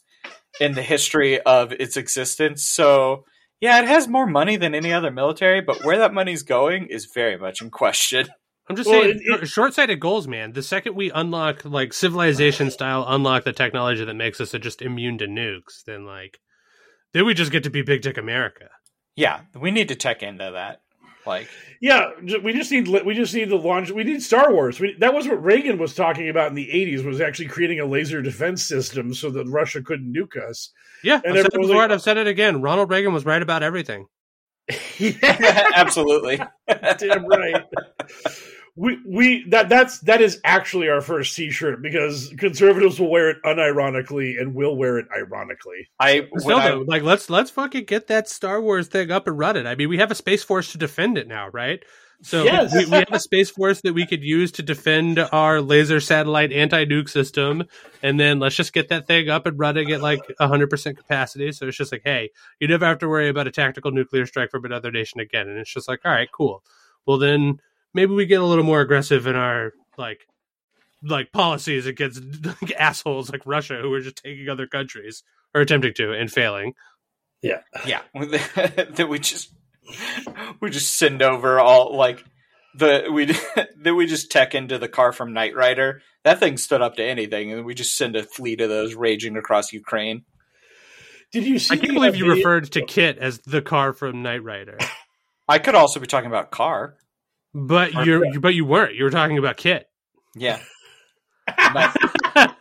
in the history of its existence. So yeah, it has more money than any other military, but where that money's going is very much in question. I'm just well, saying, it, it, short-sighted goals, man. The second we unlock, like civilization style, unlock the technology that makes us just immune to nukes, then like, then we just get to be big dick America. Yeah, we need to check into that. Like, yeah, we just need we just need to launch. We need Star Wars. We, that was what Reagan was talking about in the '80s. Was actually creating a laser defense system so that Russia couldn't nuke us. Yeah, and I've said it before. Like, I've said it again. Ronald Reagan was right about everything. yeah, absolutely. Damn right we we that that's that is actually our first T-shirt because conservatives will wear it unironically and will wear it ironically. I, Still, I like let's let's fucking get that Star Wars thing up and running. I mean, we have a space force to defend it now, right? So yes. we, we, have a space force that we could use to defend our laser satellite anti nuke system, and then let's just get that thing up and running at like hundred percent capacity. So it's just like, hey, you never have to worry about a tactical nuclear strike from another nation again. And it's just like, all right, cool. Well then maybe we get a little more aggressive in our like like policies against like, assholes like Russia who are just taking other countries or attempting to and failing. Yeah, yeah. that we just we just send over all like the we that we just tech into the car from Knight Rider. That thing stood up to anything, and we just send a fleet of those raging across Ukraine. Did you see? I can't believe you video? referred to KITT as the car from Knight Rider. I could also be talking about KARR. But you're, you, but you weren't. You were talking about KITT. Yeah.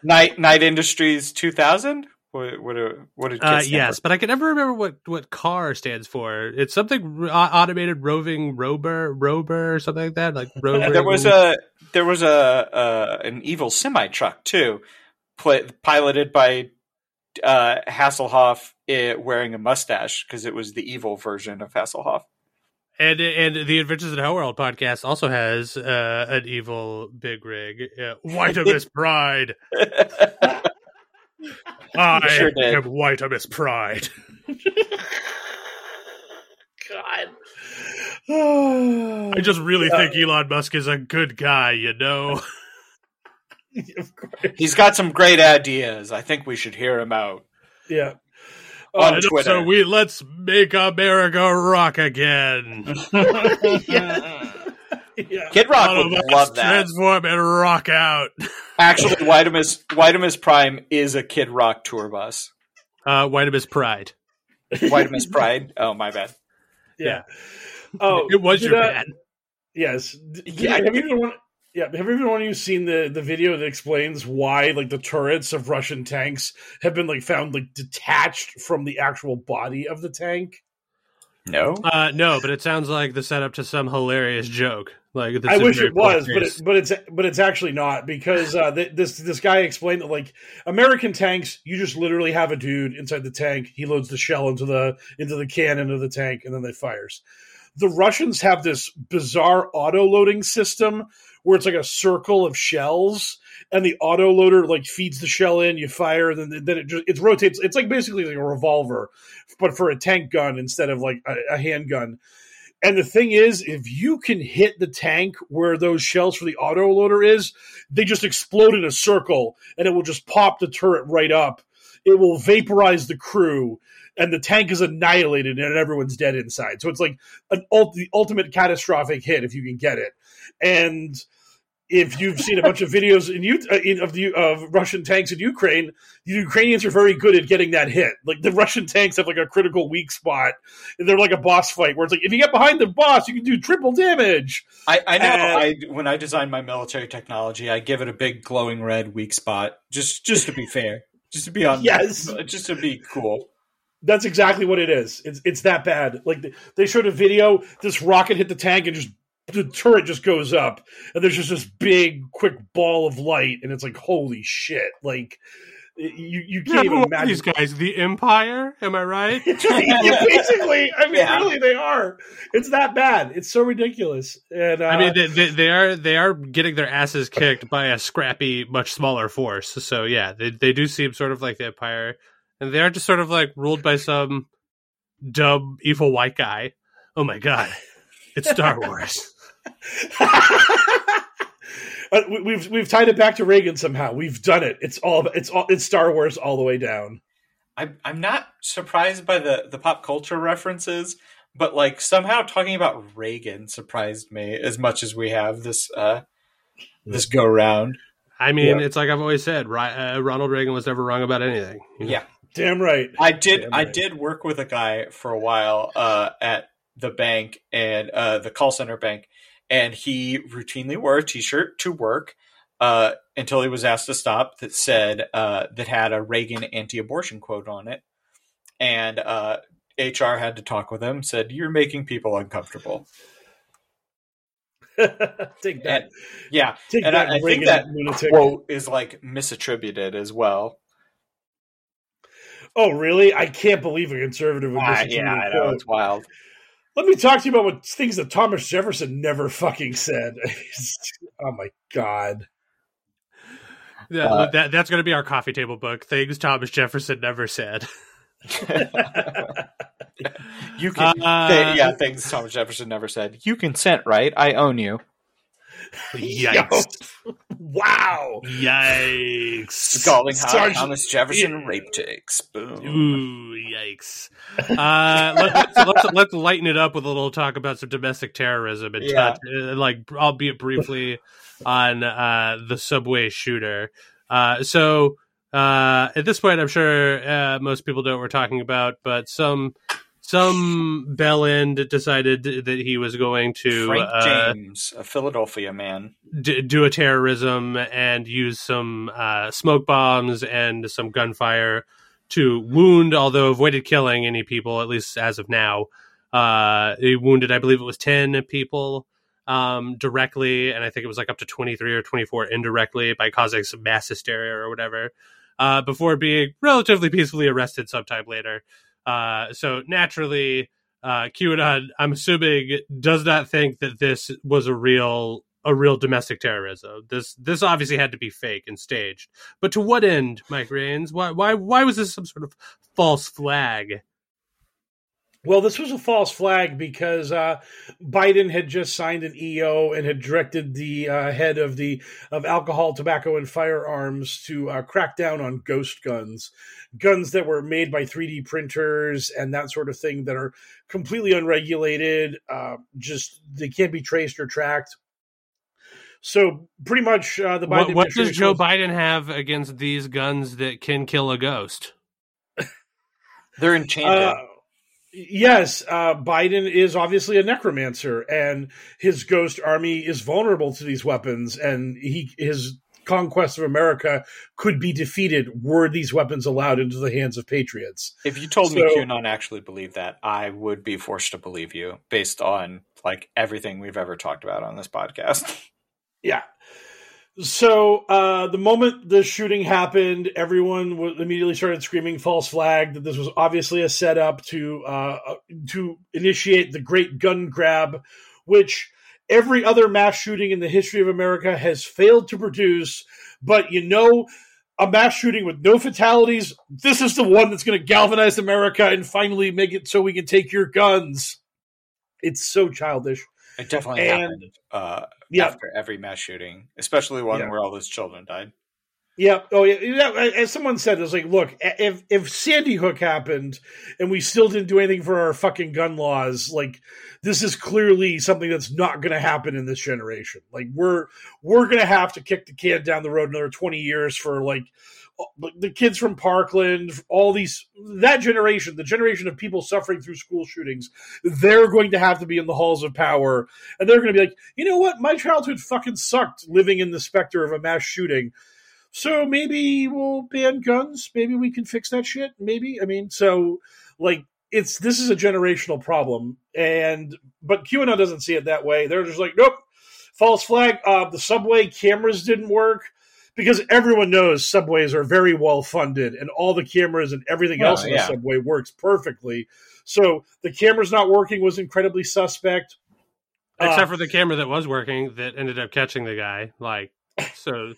Knight, Knight Industries 2000. What what what did uh, yes, for? but I can never remember what what KARR stands for. It's something automated roving rover rover or something like that. Like rover. there was a there was a uh, an evil semi truck too, piloted by uh, Hasselhoff eh, wearing a mustache because it was the evil version of Hasselhoff. And and the Adventures in Hell World podcast also has uh, an evil big rig, uh, Whiteamus Pride. I sure am Whiteamus Pride. God. I just really think Elon Musk is a good guy, you know. He's got some great ideas. I think we should hear him out. Yeah on uh, Twitter. So we let's make America rock again. yeah. yeah. Kid Rock would love that. Transform and rock out. Actually, Whiteamus Whiteamus Prime is a Kid Rock tour bus. Uh, Whiteamus Pride. Whiteamus Pride. Oh, my bad. Yeah. Oh, it was your bad. Yes. Yeah. Have you ever yeah, have every one of you seen the the video that explains why like the turrets of Russian tanks have been like found like detached from the actual body of the tank? No, uh, no, but it sounds like the setup to some hilarious joke. Like I wish it was, but it, but it's but it's actually not because uh, th- this this guy explained that like American tanks, you just literally have a dude inside the tank. He loads the shell into the into the cannon of the tank, and then they fires. The Russians have this bizarre auto loading system where it's like a circle of shells and the auto loader like feeds the shell in, you fire, and then then it just it rotates. It's like basically like a revolver, but for a tank gun instead of like a, a handgun. And the thing is, if you can hit the tank where those shells for the auto loader is, they just explode in a circle, and it will just pop the turret right up. It will vaporize the crew, and the tank is annihilated, and everyone's dead inside. So it's like an ult- the ultimate catastrophic hit if you can get it. And if you've seen a bunch of videos in, U- uh, in of the of Russian tanks in Ukraine, the Ukrainians are very good at getting that hit. Like the Russian tanks have like a critical weak spot. They're like a boss fight where it's like if you get behind the boss, you can do triple damage. I, I know. And, I when I design my military technology, I give it a big glowing red weak spot. Just just to be fair, just to be on. yes, just to be cool. That's exactly what it is. It's it's that bad. Like they showed a video, this rocket hit the tank and just the turret just goes up. And there's just this big quick ball of light and it's like holy shit. Like you you can't yeah, even imagine these guys? The empire? Am i right? Yeah, basically. I mean yeah. really they are. It's that bad. It's so ridiculous. And uh, i mean they, they, they, are they are getting their asses kicked by a scrappy much smaller force. So yeah they, they do seem sort of like the empire and they're just sort of like ruled by some dumb evil white guy. Oh my god, it's Star Wars. Uh, we've we've tied it back to Reagan somehow. We've done it. It's all it's all it's Star Wars all the way down. I'm I'm not surprised by the the pop culture references, but like somehow talking about Reagan surprised me as much as we have this uh this go round. I mean, yeah. it's like I've always said, uh, Ronald Reagan was never wrong about anything. You know? Yeah, damn right. I did. I did work with a guy for a while uh, at the bank and uh, the call center bank, and he routinely wore a T-shirt to work uh, until he was asked to stop. That said uh, that had a Reagan anti-abortion quote on it, and HR uh, had to talk with him. Said you're making people uncomfortable. Take that. And, yeah, Take and that I, I think that lunatic. quote is like misattributed as well. Oh, really? I can't believe a conservative would uh, Yeah, I know it's wild. Let me talk to you about what things that Thomas Jefferson never fucking said. oh my god. Yeah, uh, that, that's going to be our coffee table book. Things Thomas Jefferson never said. you can, uh, yeah, things Thomas Jefferson never said. You consent, right? I own you. Yikes! wow! Yikes! Scalding hot Thomas Jefferson yeah. rape takes. Boom! Ooh, yikes! Uh, let, us let's, let's, let's lighten it up with a little talk about some domestic terrorism and yeah. touch, uh, like albeit briefly, on uh, the subway shooter. Uh, so uh, at this point, I'm sure uh, most people know what we're talking about, but some some bell end decided that he was going to Frank uh, James, a Philadelphia man, d- do a terrorism and use some uh, smoke bombs and some gunfire to wound, although avoided killing any people, at least as of now. Uh, he wounded, I believe it was ten people um, directly, and I think it was like up to twenty three or twenty four indirectly by causing some mass hysteria or whatever. Uh, before being relatively peacefully arrested sometime later. Uh, so naturally, uh, QAnon, I'm assuming, does not think that this was a real a real domestic terrorism. This this obviously had to be fake and staged. But to what end, Mike Rains? Why why why was this some sort of false flag? Well, this was a false flag because uh, Biden had just signed an EO and had directed the uh, head of the of alcohol, tobacco, and firearms to uh, crack down on ghost guns, guns that were made by 3D printers and that sort of thing that are completely unregulated. Uh, just they can't be traced or tracked. So pretty much uh, the Biden. What, what does Joe Biden have against these guns that can kill a ghost? They're enchanted uh, Yes, uh, Biden is obviously a necromancer, and his ghost army is vulnerable to these weapons, and he his conquest of America could be defeated were these weapons allowed into the hands of patriots. If you told so, me QAnon actually believed that, I would be forced to believe you based on like everything we've ever talked about on this podcast. Yeah. So uh, the moment the shooting happened, everyone w- immediately started screaming "false flag." That this was obviously a setup to uh, uh, to initiate the Great Gun Grab, which every other mass shooting in the history of America has failed to produce. But you know, a mass shooting with no fatalities. This is the one that's going to galvanize America and finally make it so we can take your guns. It's so childish. It definitely and, happened. Uh, yeah. after every mass shooting, especially one yeah. where all those children died. Yeah. Oh, yeah. As someone said, it's like, look, if if Sandy Hook happened and we still didn't do anything for our fucking gun laws, like this is clearly something that's not going to happen in this generation. Like we're we're going to have to kick the can down the road another twenty years for like the kids from Parkland, all these that generation, the generation of people suffering through school shootings, they're going to have to be in the halls of power, and they're going to be like, you know what, my childhood fucking sucked living in the specter of a mass shooting. So maybe we'll ban guns. Maybe we can fix that shit. Maybe I mean, so like it's this is a generational problem, and but QAnon doesn't see it that way. They're just like, nope, false flag. Uh, the subway cameras didn't work because everyone knows subways are very well funded and all the cameras and everything else in the subway works perfectly. So the camera's not working was incredibly suspect. Except uh, for the camera that was working that ended up catching the guy. Like so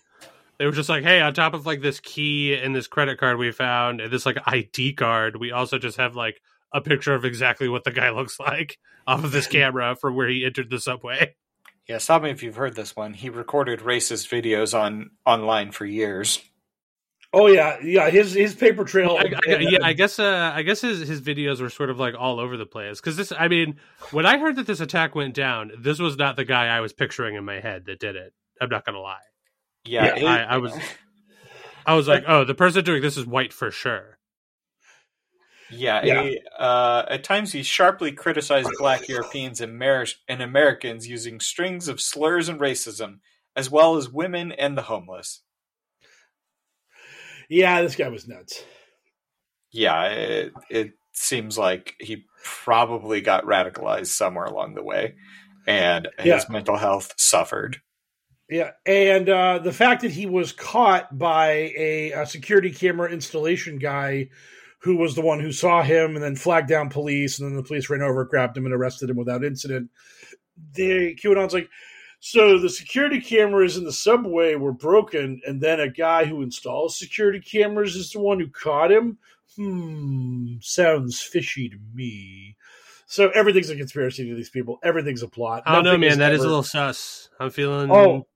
they were just like, hey, on top of like this key and this credit card we found and this like ID card, we also just have like a picture of exactly what the guy looks like off of this camera from where he entered the subway. Yeah, stop me if you've heard this one. He recorded racist videos on online for years. Oh yeah, yeah. His his paper trail. I, I, yeah, I guess. Uh, I guess his his videos were sort of like all over the place because this. I mean, when I heard that this attack went down, this was not the guy I was picturing in my head that did it. I'm not gonna lie. Yeah, yeah I, I was. I was like, oh, the person doing this is white for sure. Yeah, yeah. He, uh, at times he sharply criticized black Europeans and, Mer- and Americans using strings of slurs and racism, as well as women and the homeless. Yeah, this guy was nuts. Yeah, it, it seems like he probably got radicalized somewhere along the way, and his yeah. mental health suffered. Yeah, and uh, the fact that he was caught by a, a, security camera installation guy who was the one who saw him and then flagged down police, and then the police ran over, grabbed him, and arrested him without incident. The QAnon's like, so the security cameras in the subway were broken, and then a guy who installs security cameras is the one who caught him. Hmm, sounds fishy to me. So everything's a conspiracy to these people. Everything's a plot. I don't know, man. That ever... is a little sus. I'm feeling. Oh,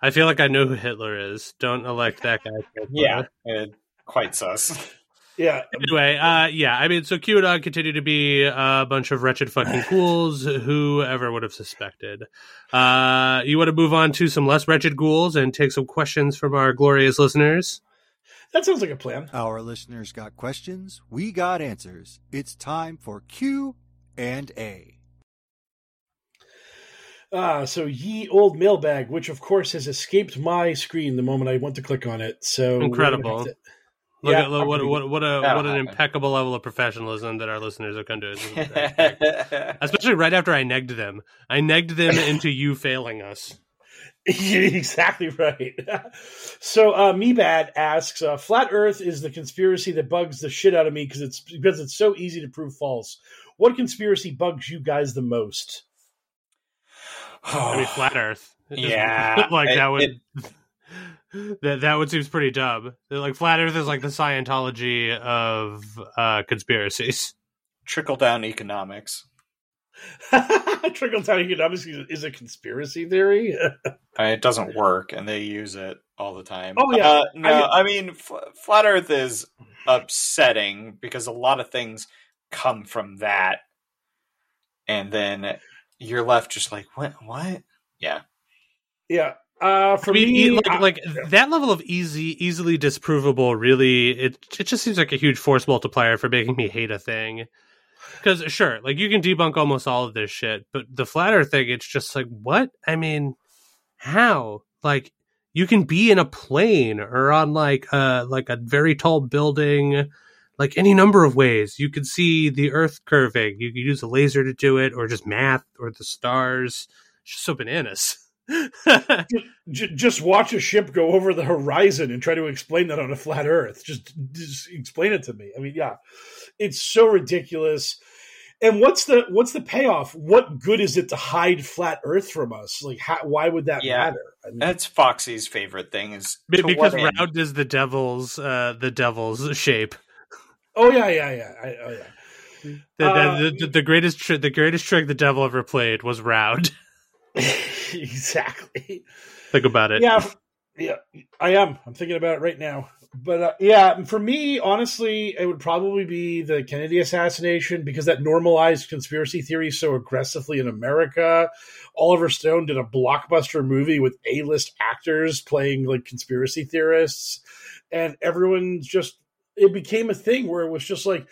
I feel like I know who Hitler is. Don't elect that guy. yeah, quite sus. Yeah. Anyway, uh, yeah, I mean, so QAnon continue to be a bunch of wretched fucking ghouls. Whoever would have suspected? Uh, you want to move on to some less wretched ghouls and take some questions from our glorious listeners? That sounds like a plan. Our listeners got questions. We got answers. It's time for Q and A. Ah, so ye old mailbag, which of course has escaped my screen the moment I went to click on it. So incredible. Look yeah, at what what what, what a what an impeccable level of professionalism that our listeners have come to. Do. Especially right after I negged them. I negged them into you failing us. exactly right. so uh, Mebad asks, uh, "Flat Earth is the conspiracy that bugs the shit out of me because it's because it's so easy to prove false. What conspiracy bugs you guys the most?" I mean, flat Earth. Yeah, like it, that would. It, that that would seems pretty dumb. Like flat Earth is like the Scientology of uh, conspiracies. Trickle down economics. Trickle down economics is a conspiracy theory. it doesn't work, and they use it all the time. Oh yeah, uh, no, I I mean flat Earth is upsetting because a lot of things come from that, and then you're left just like, what? What? Yeah, yeah. Uh, for I mean, me, like, like that level of easy, easily disprovable, really, it it just seems like a huge force multiplier for making me hate a thing. Because sure, like you can debunk almost all of this shit, but the flatter thing, it's just like what? I mean, how? Like you can be in a plane or on like uh like a very tall building, like any number of ways. You could see the Earth curving. You could use a laser to do it, or just math, or the stars. It's just so bananas. just watch a ship go over the horizon and try to explain that on a flat earth. Just, just explain it to me. I mean yeah. It's so ridiculous. And what's the what's the payoff? What good is it to hide flat earth from us? Like how, why would that yeah, matter? I mean, that's foxy's favorite thing is because round is the devil's uh the devil's shape oh yeah yeah yeah I, oh yeah the, uh, the, the, greatest tri- the greatest trick the devil ever played was round exactly. Think about it. Yeah, yeah, I am. I'm thinking about it right now. But uh, yeah, for me, honestly, it would probably be the Kennedy assassination because that normalized conspiracy theory so aggressively in America. Oliver Stone did a blockbuster movie with A-list actors playing like conspiracy theorists, and everyone's just it became a thing where it was just like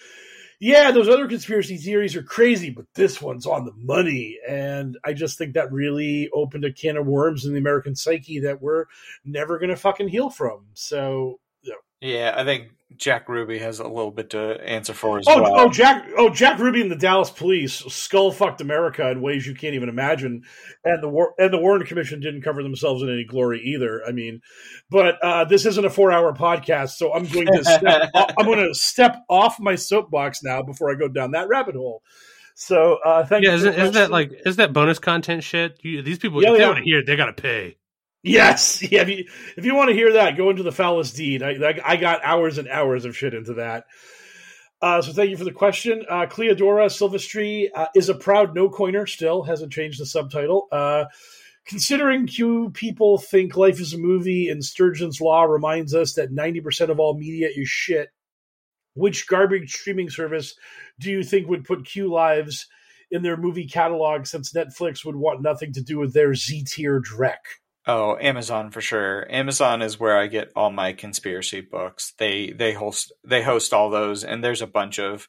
yeah, those other conspiracy theories are crazy, but this one's on the money. And I just think that really opened a can of worms in the American psyche that we're never going to fucking heal from. So. Yeah, I think Jack Ruby has a little bit to answer for as oh, well. Oh, Jack! Oh, Jack Ruby and the Dallas Police skull fucked America in ways you can't even imagine, and the War- and the Warren Commission didn't cover themselves in any glory either. I mean, but uh, this isn't a four-hour podcast, so I'm going to step, I'm going to step off my soapbox now before I go down that rabbit hole. So, uh, thank yeah, you. Isn't, isn't that like is that bonus content shit? You, these people, yeah, if they yeah. want to hear, it, they got to pay. Yes, yeah. If you, if you want to hear that, go into the foulest deed. I, I, I got hours and hours of shit into that. Uh, so thank you for the question. Uh, Cleodora Silvestri uh, is a proud no coiner. Still hasn't changed the subtitle. Uh, considering Q people think life is a movie, and Sturgeon's law reminds us that ninety percent of all media is shit. Which garbage streaming service do you think would put Q lives in their movie catalog? Since Netflix would want nothing to do with their Z tier Drek. Oh, Amazon for sure. Amazon is where I get all my conspiracy books. They they host they host all those, and there's a bunch of,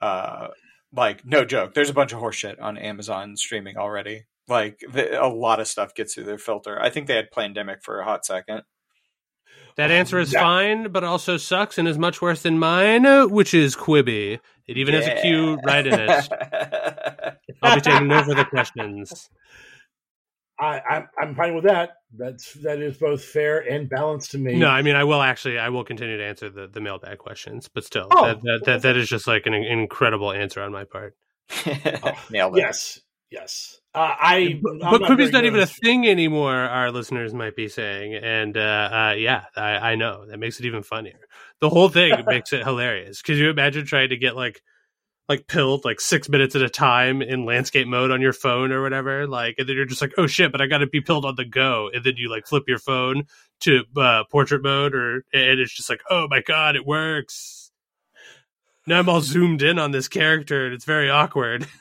uh, like no joke. There's a bunch of horseshit on Amazon streaming already. Like the, a lot of stuff gets through their filter. I think they had Plandemic for a hot second. That answer is fine, but also sucks and is much worse than mine, which is Quibi. It even yeah. has a Q right in it. I'll be taking over the questions. I, I'm I'm fine with that. That's that is both fair and balanced to me. No, I mean I will actually I will continue to answer the the mailbag questions, but still oh, that, that, that that is just like an incredible answer on my part. oh, Nailed it. Yes, yes. Uh, I but, but Quibi's not even a thing anymore. Our listeners might be saying, and uh, uh, yeah, I, I know that makes it even funnier. The whole thing makes it hilarious. Could you imagine trying to get like like pilled like six minutes at a time in landscape mode on your phone or whatever. Like, and then you're just like, oh shit, but I got to be pilled on the go. And then you like flip your phone to uh, portrait mode, or and it's just like, oh my god, it works. Now I'm all zoomed in on this character, and it's very awkward.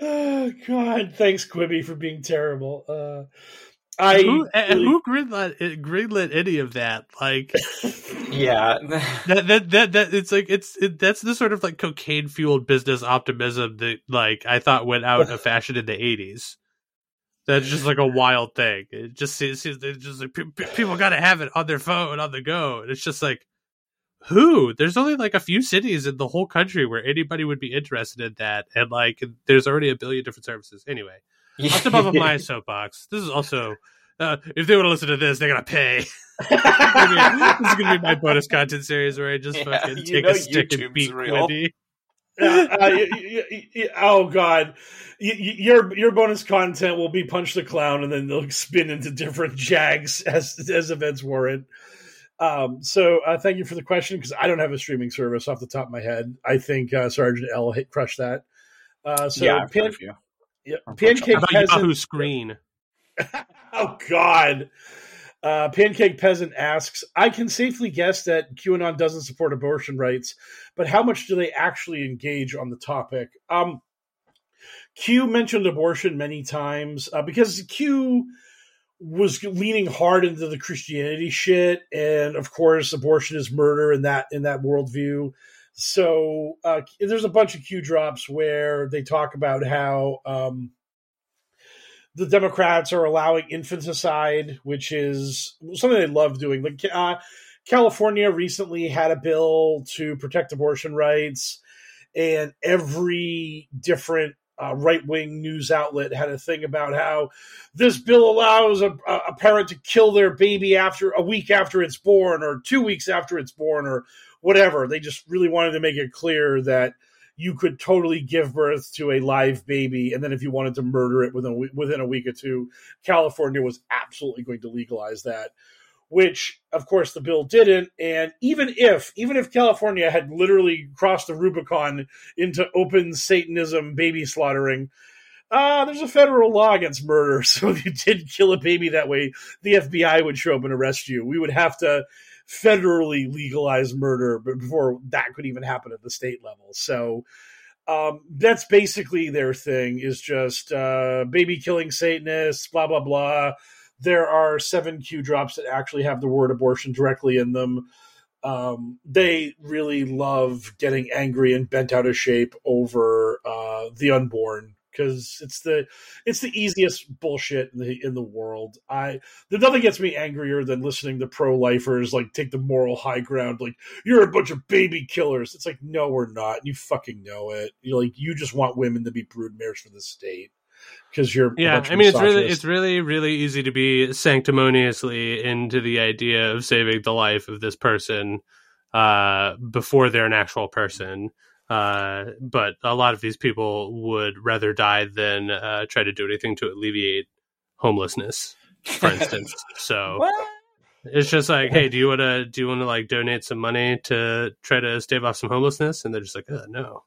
Oh god, thanks Quibi for being terrible. Uh, I who, really... who greenlit eh, greenlit any of that? Like, yeah, that that that that it's like it's it, that's the sort of like cocaine fueled business optimism that like I thought went out of fashion in the eighties. That's just like a wild thing. It just seems it's just like people got to have it on their phone on the go. And it's just like who? There's only like a few cities in the whole country where anybody would be interested in that, and like there's already a billion different services. Anyway, yeah. I'll step off of my soapbox. This is also uh, if they want to listen to this, they're gonna pay. this, is gonna be my bonus content series where I just yeah, fucking take a stick YouTube's and beat real. Uh, uh, y- y- y- oh god, your your bonus content will be punch the clown, and then they'll spin into different jags as as events warrant. Um, so uh, thank you for the question because I don't have a streaming service off the top of my head. I think uh, Sergeant L hit crushed that. Uh, so yeah, Pan- yeah, Pancake Peasant. Yahoo Screen. oh God. Uh, Pancake Peasant asks, I can safely guess that QAnon doesn't support abortion rights, but how much do they actually engage on the topic? Um, Q mentioned abortion many times uh, because Q was leaning hard into the Christianity shit, and of course, abortion is murder in that in that worldview. So uh, there's a bunch of Q drops where they talk about how um, the Democrats are allowing infanticide, which is something they love doing. Like uh, California recently had a bill to protect abortion rights, and every different uh, right wing news outlet had a thing about how this bill allows a, a, parent to kill their baby after a week after it's born, or two weeks after it's born, or whatever. They just really wanted to make it clear that you could totally give birth to a live baby, and then if you wanted to murder it within within a week or two, California was absolutely going to legalize that. Which, of course, the bill didn't. And even if, even if California had literally crossed the Rubicon into open Satanism, baby slaughtering, uh, there's a federal law against murder. So if you did kill a baby that way, the FBI would show up and arrest you. We would have to federally legalize murder before that could even happen at the state level. So um, that's basically their thing is just uh, baby killing Satanists, blah blah blah. There are seven Q drops that actually have the word abortion directly in them. Um, they really love getting angry and bent out of shape over uh, the unborn because it's the it's the easiest bullshit in the in the world. I there's nothing gets me angrier than listening to pro lifers like take the moral high ground, like you're a bunch of baby killers. It's like no, we're not. You fucking know it. You like you just want women to be broodmares for the state because you're yeah. I mean, it's really it's really really easy to be sanctimoniously into the idea of saving the life of this person uh, before they're an actual person. Uh, but a lot of these people would rather die than uh, try to do anything to alleviate homelessness. for instance. So it's just like, hey, do you want to do you want to like donate some money to try to stave off some homelessness? And they're just like, uh, no.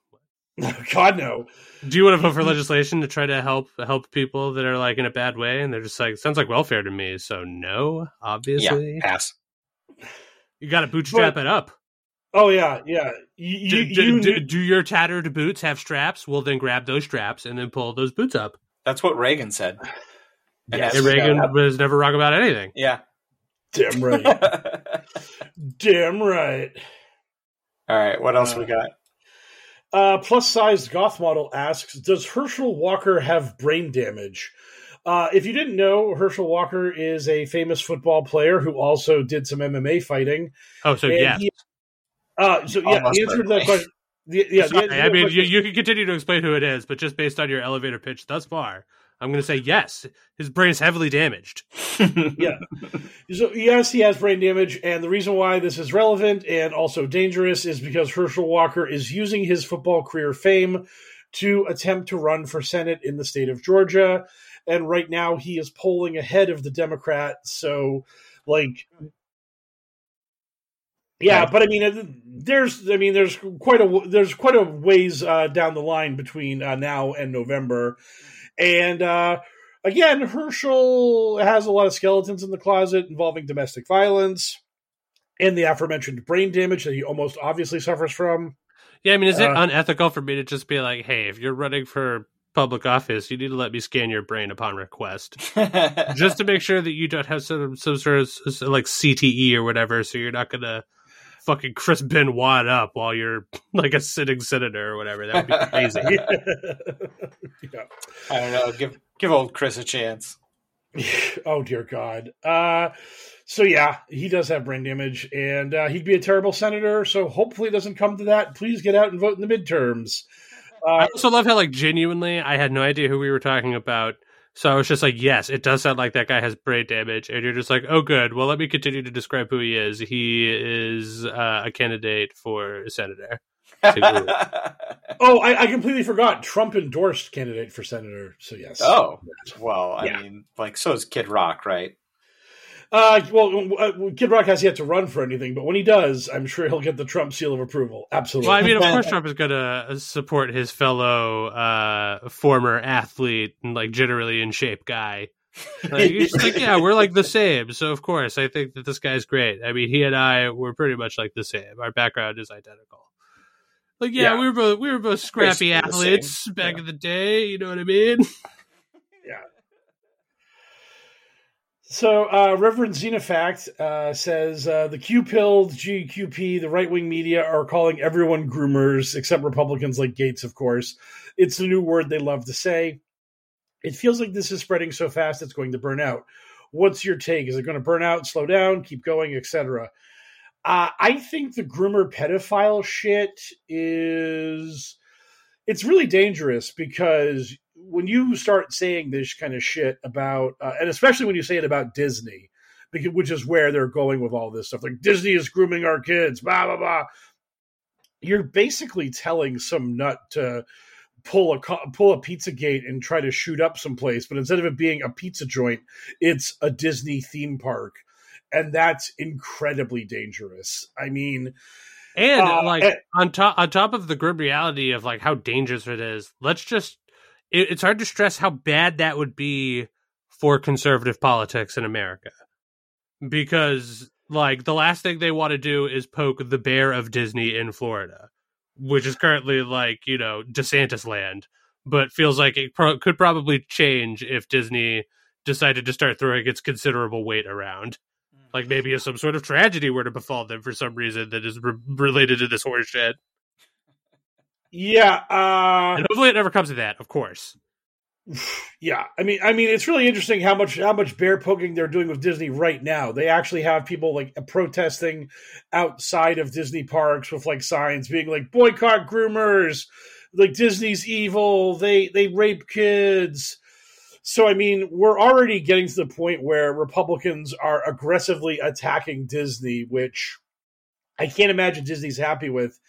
God no. Do you want to vote for legislation to try to help help people that are like in a bad way? And they're just like, sounds like welfare to me. So no, obviously. Yeah, pass. You got to bootstrap But- it up. Oh yeah, yeah. You, Do, you, do, you- do, do your tattered boots have straps? Well, then grab those straps and then pull those boots up. That's what Reagan said. And Yes. And Reagan was never wrong about anything. Yeah. damn right, damn right. All right. What else we Uh, got? Uh, plus sized goth model asks, does Herschel Walker have brain damage? Uh, if you didn't know, Herschel Walker is a famous football player who also did some MMA fighting. Oh, so yeah. he- uh, so yeah, Almost the answer to that question. The, yeah, Sorry, answer to I mean, question you, you can continue to explain who it is, but just based on your elevator pitch thus far, I'm going to say yes. His brain is heavily damaged. yeah. So yes, he has brain damage, and the reason why this is relevant and also dangerous is because Herschel Walker is using his football career fame to attempt to run for Senate in the state of Georgia, and right now he is polling ahead of the Democrat. So, like, yeah, but I mean, uh, there's, I mean, there's quite a, there's quite a ways uh, down the line between uh, now and November, and. uh again, Herschel has a lot of skeletons in the closet involving domestic violence and the aforementioned brain damage that he almost obviously suffers from. Yeah, I mean, is it Uh, unethical for me to just be like, hey, if you're running for public office, you need to let me scan your brain upon request, just to make sure that you don't have some some sort of like CTE or whatever, so you're not gonna fucking Chris Benoit up while you're like a sitting senator or whatever. That would be crazy. yeah. I don't know. Give give old Chris a chance. oh dear God. Uh, so yeah, he does have brain damage, and uh, he'd be a terrible senator. So hopefully it doesn't come to that. Please get out and vote in the midterms. I Uh, also love how like genuinely I had no idea who we were talking about. So I was just like, yes, it does sound like that guy has brain damage. And you're just like, oh, good. Well, let me continue to describe who he is. He is uh, a candidate for senator. oh, I, I completely forgot. Trump endorsed candidate for senator. So yes. oh, well, I Yeah. mean, like, so is Kid Rock, right? Uh, well, uh, Kid Rock has yet to run for anything, but when he does, I'm sure he'll get the Trump seal of approval. Absolutely. Well, I mean, of course, Trump is going to support his fellow uh, former athlete and like generally in shape guy. Like, he's just like, yeah, we're like the same. So of course, I think that this guy's great. I mean, he and I were pretty much like the same. Our background is identical. Like, yeah, Yeah. we were both we were both scrappy athletes back Yeah. in the day. You know what I mean? Yeah. So, uh, Reverend Xenofact uh, says uh, the Q pilled GQP, the right wing media, are calling everyone groomers, except Republicans like Gaetz, of course. It's a new word they love to say. It feels like this is spreading so fast it's going to burn out. What's your take? Is it going to burn out, slow down, keep going, etc.? Uh, I think the groomer pedophile shit is it's really dangerous because when you start saying this kind of shit about, uh, and especially when you say it about Disney, because, which is where they're going with all this stuff, like Disney is grooming our kids, blah blah blah. You're basically telling some nut to pull a pull a Pizzagate and try to shoot up someplace, but instead of it being a pizza joint, it's a Disney theme park, and that's incredibly dangerous. I mean, And Uh, like and- on top on top of the grim reality of like how dangerous it is, let's just it, it's hard to stress how bad that would be for conservative politics in America. Because like the last thing they want to do is poke the bear of Disney in Florida, which is currently like, you know, DeSantis land, but feels like it pro- could probably change if Disney decided to start throwing its considerable weight around like maybe if some sort of tragedy were to befall them for some reason that is re- related to this horse shit. Yeah, uh, And hopefully it never comes to that, of course. Yeah, I mean, I mean, it's really interesting how much how much bear poking they're doing with Disney right now. They actually have people like protesting outside of Disney parks with like signs being like boycott groomers, like Disney's evil. They they rape kids. So I mean, we're already getting to the point where Republicans are aggressively attacking Disney, which I can't imagine Disney's happy with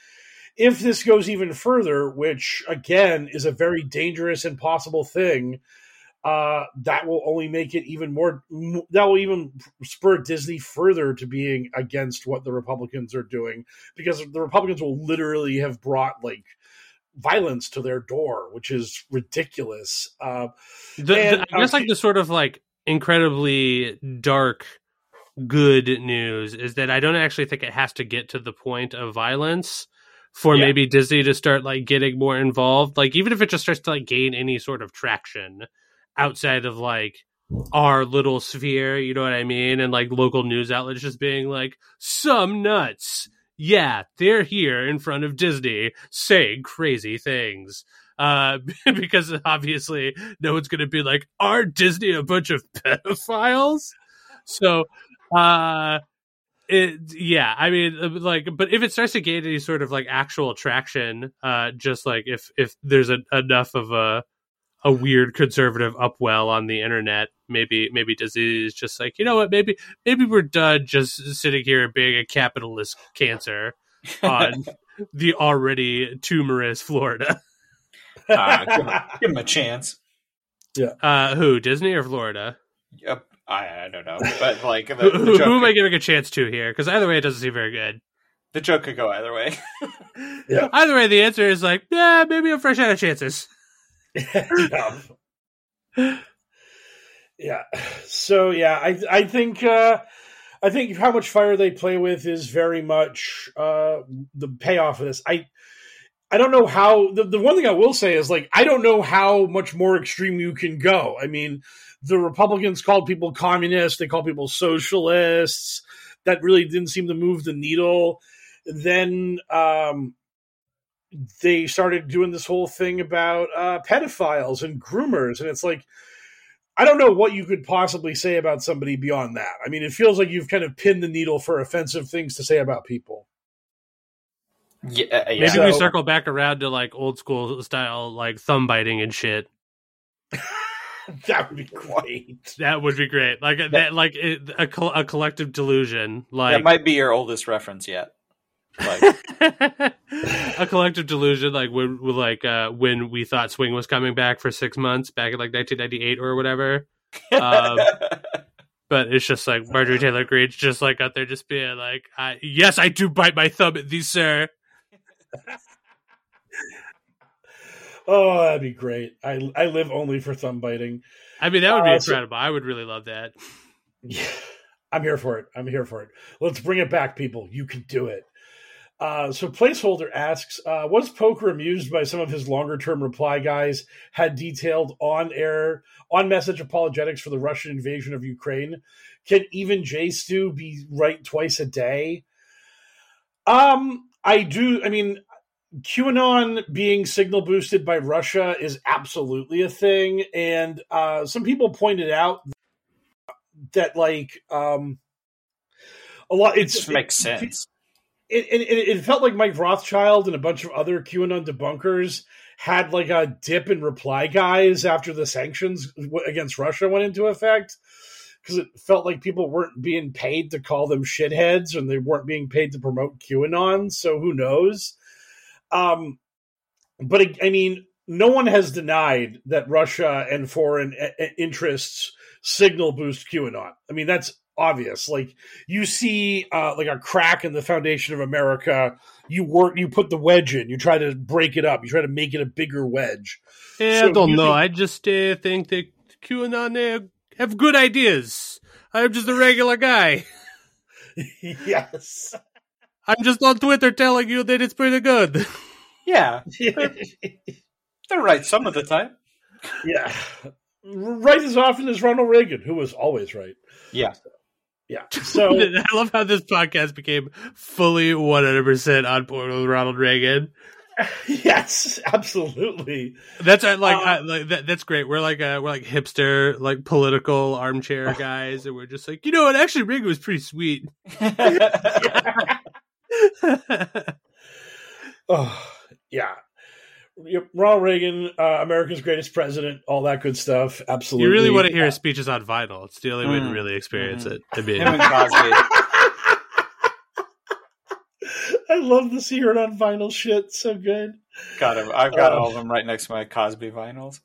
if this goes even further, which again is a very dangerous and possible thing, uh, that will only make it even more. That will even spur Disney further to being against what the Republicans are doing because the Republicans will literally have brought like violence to their door, which is ridiculous. Uh, the, and, the, I guess uh, like the sort of like incredibly dark good news is that I don't actually think it has to get to the point of violence for yeah. maybe Disney to start like getting more involved. Like even if it just starts to like gain any sort of traction outside of like our little sphere, you know what I mean? And like local news outlets just being like, some nuts. Yeah, they're here in front of Disney saying crazy things. Uh, because obviously no one's going to be like, are Disney a bunch of pedophiles? So, uh, it, yeah, I mean, uh, like, but if it starts to gain any sort of like actual traction, uh, just like if if there's a, enough of a a weird conservative upwell on the internet, maybe maybe Disney is just like, you know what, maybe maybe we're done just sitting here being a capitalist cancer on the already tumorous Florida. uh, give, him, give, him, a chance. Yeah. Uh, who Disney or Florida? Yep. I, I don't know, but like the, the who, who am I giving a chance to here? Because either way, it doesn't seem very good. The joke could go either way. yeah. Either way, the answer is like, yeah, maybe I'm fresh out of chances. yeah. yeah. So yeah, I I think uh I think how much fire they play with is very much uh the payoff of this. I I don't know how the, the one thing I will say is like I don't know how much more extreme you can go. I mean, the Republicans called people communists, they called people socialists. That really didn't seem to move the needle. Then um, they started doing this whole thing about uh, pedophiles and groomers, and it's like I don't know what you could possibly say about somebody beyond that. I mean, it feels like you've kind of pinned the needle for offensive things to say about people. Yeah, uh, yeah. maybe so, we circle back around to like old school style, like thumb biting and shit. that would be great. That would be great. Like that, like a, a collective delusion. Like that might be your oldest reference yet. Like a collective delusion, like when, like uh, when we thought Swing was coming back for six months back in like 1998 or whatever. Um, but it's just like Marjorie Taylor Greene's just like out there, just being like, I, "Yes, I do bite my thumb at these, sir." Oh, that'd be great. I I live only for thumb biting. I mean, that would be uh, incredible. So, I would really love that. Yeah, I'm here for it. I'm here for it. Let's bring it back, people. You can do it. Uh, so placeholder asks, uh, was Poker amused by some of his longer term reply guys had detailed on air on message apologetics for the Russian invasion of Ukraine? Can even J Stu be right twice a day? Um, I do. I mean, QAnon being signal boosted by Russia is absolutely a thing, and uh, some people pointed out that like um, a lot. It just makes sense it, it, it, felt like Mike Rothschild and a bunch of other QAnon debunkers had like a dip in reply guys after the sanctions against Russia went into effect because it felt like people weren't being paid to call them shitheads and they weren't being paid to promote QAnon. So who knows? Um, but I mean, no one has denied that Russia and foreign interests signal boost QAnon. I mean, that's obvious. Like you see, uh, like a crack in the foundation of America. You work, you put the wedge in. You try to break it up. You try to make it a bigger wedge. Yeah, so I don't know. Think- I just uh, think that QAnon uh, have good ideas. I'm just a regular guy. yes. I'm just on Twitter telling you that it's pretty good. Yeah. They're right some of the time. Yeah. Right as often as Ronald Reagan, who was always right. Yeah. Yeah. So I love how this podcast became fully 100% on board with Ronald Reagan. yes, absolutely. That's uh, like, um, I, like that, that's great. We're like uh, we're like hipster, like political armchair guys, and we're just like, you know what? Actually, Reagan was pretty sweet. oh yeah, Ronald Reagan, uh, America's greatest president, all that good stuff. Absolutely. You really want to hear his speeches on vinyl. It's the only mm. way to mm. really experience mm. it. I mean, Cosby. I love this hear it on vinyl shit. So good. Got him. I've got uh, all of them right next to my Cosby vinyls.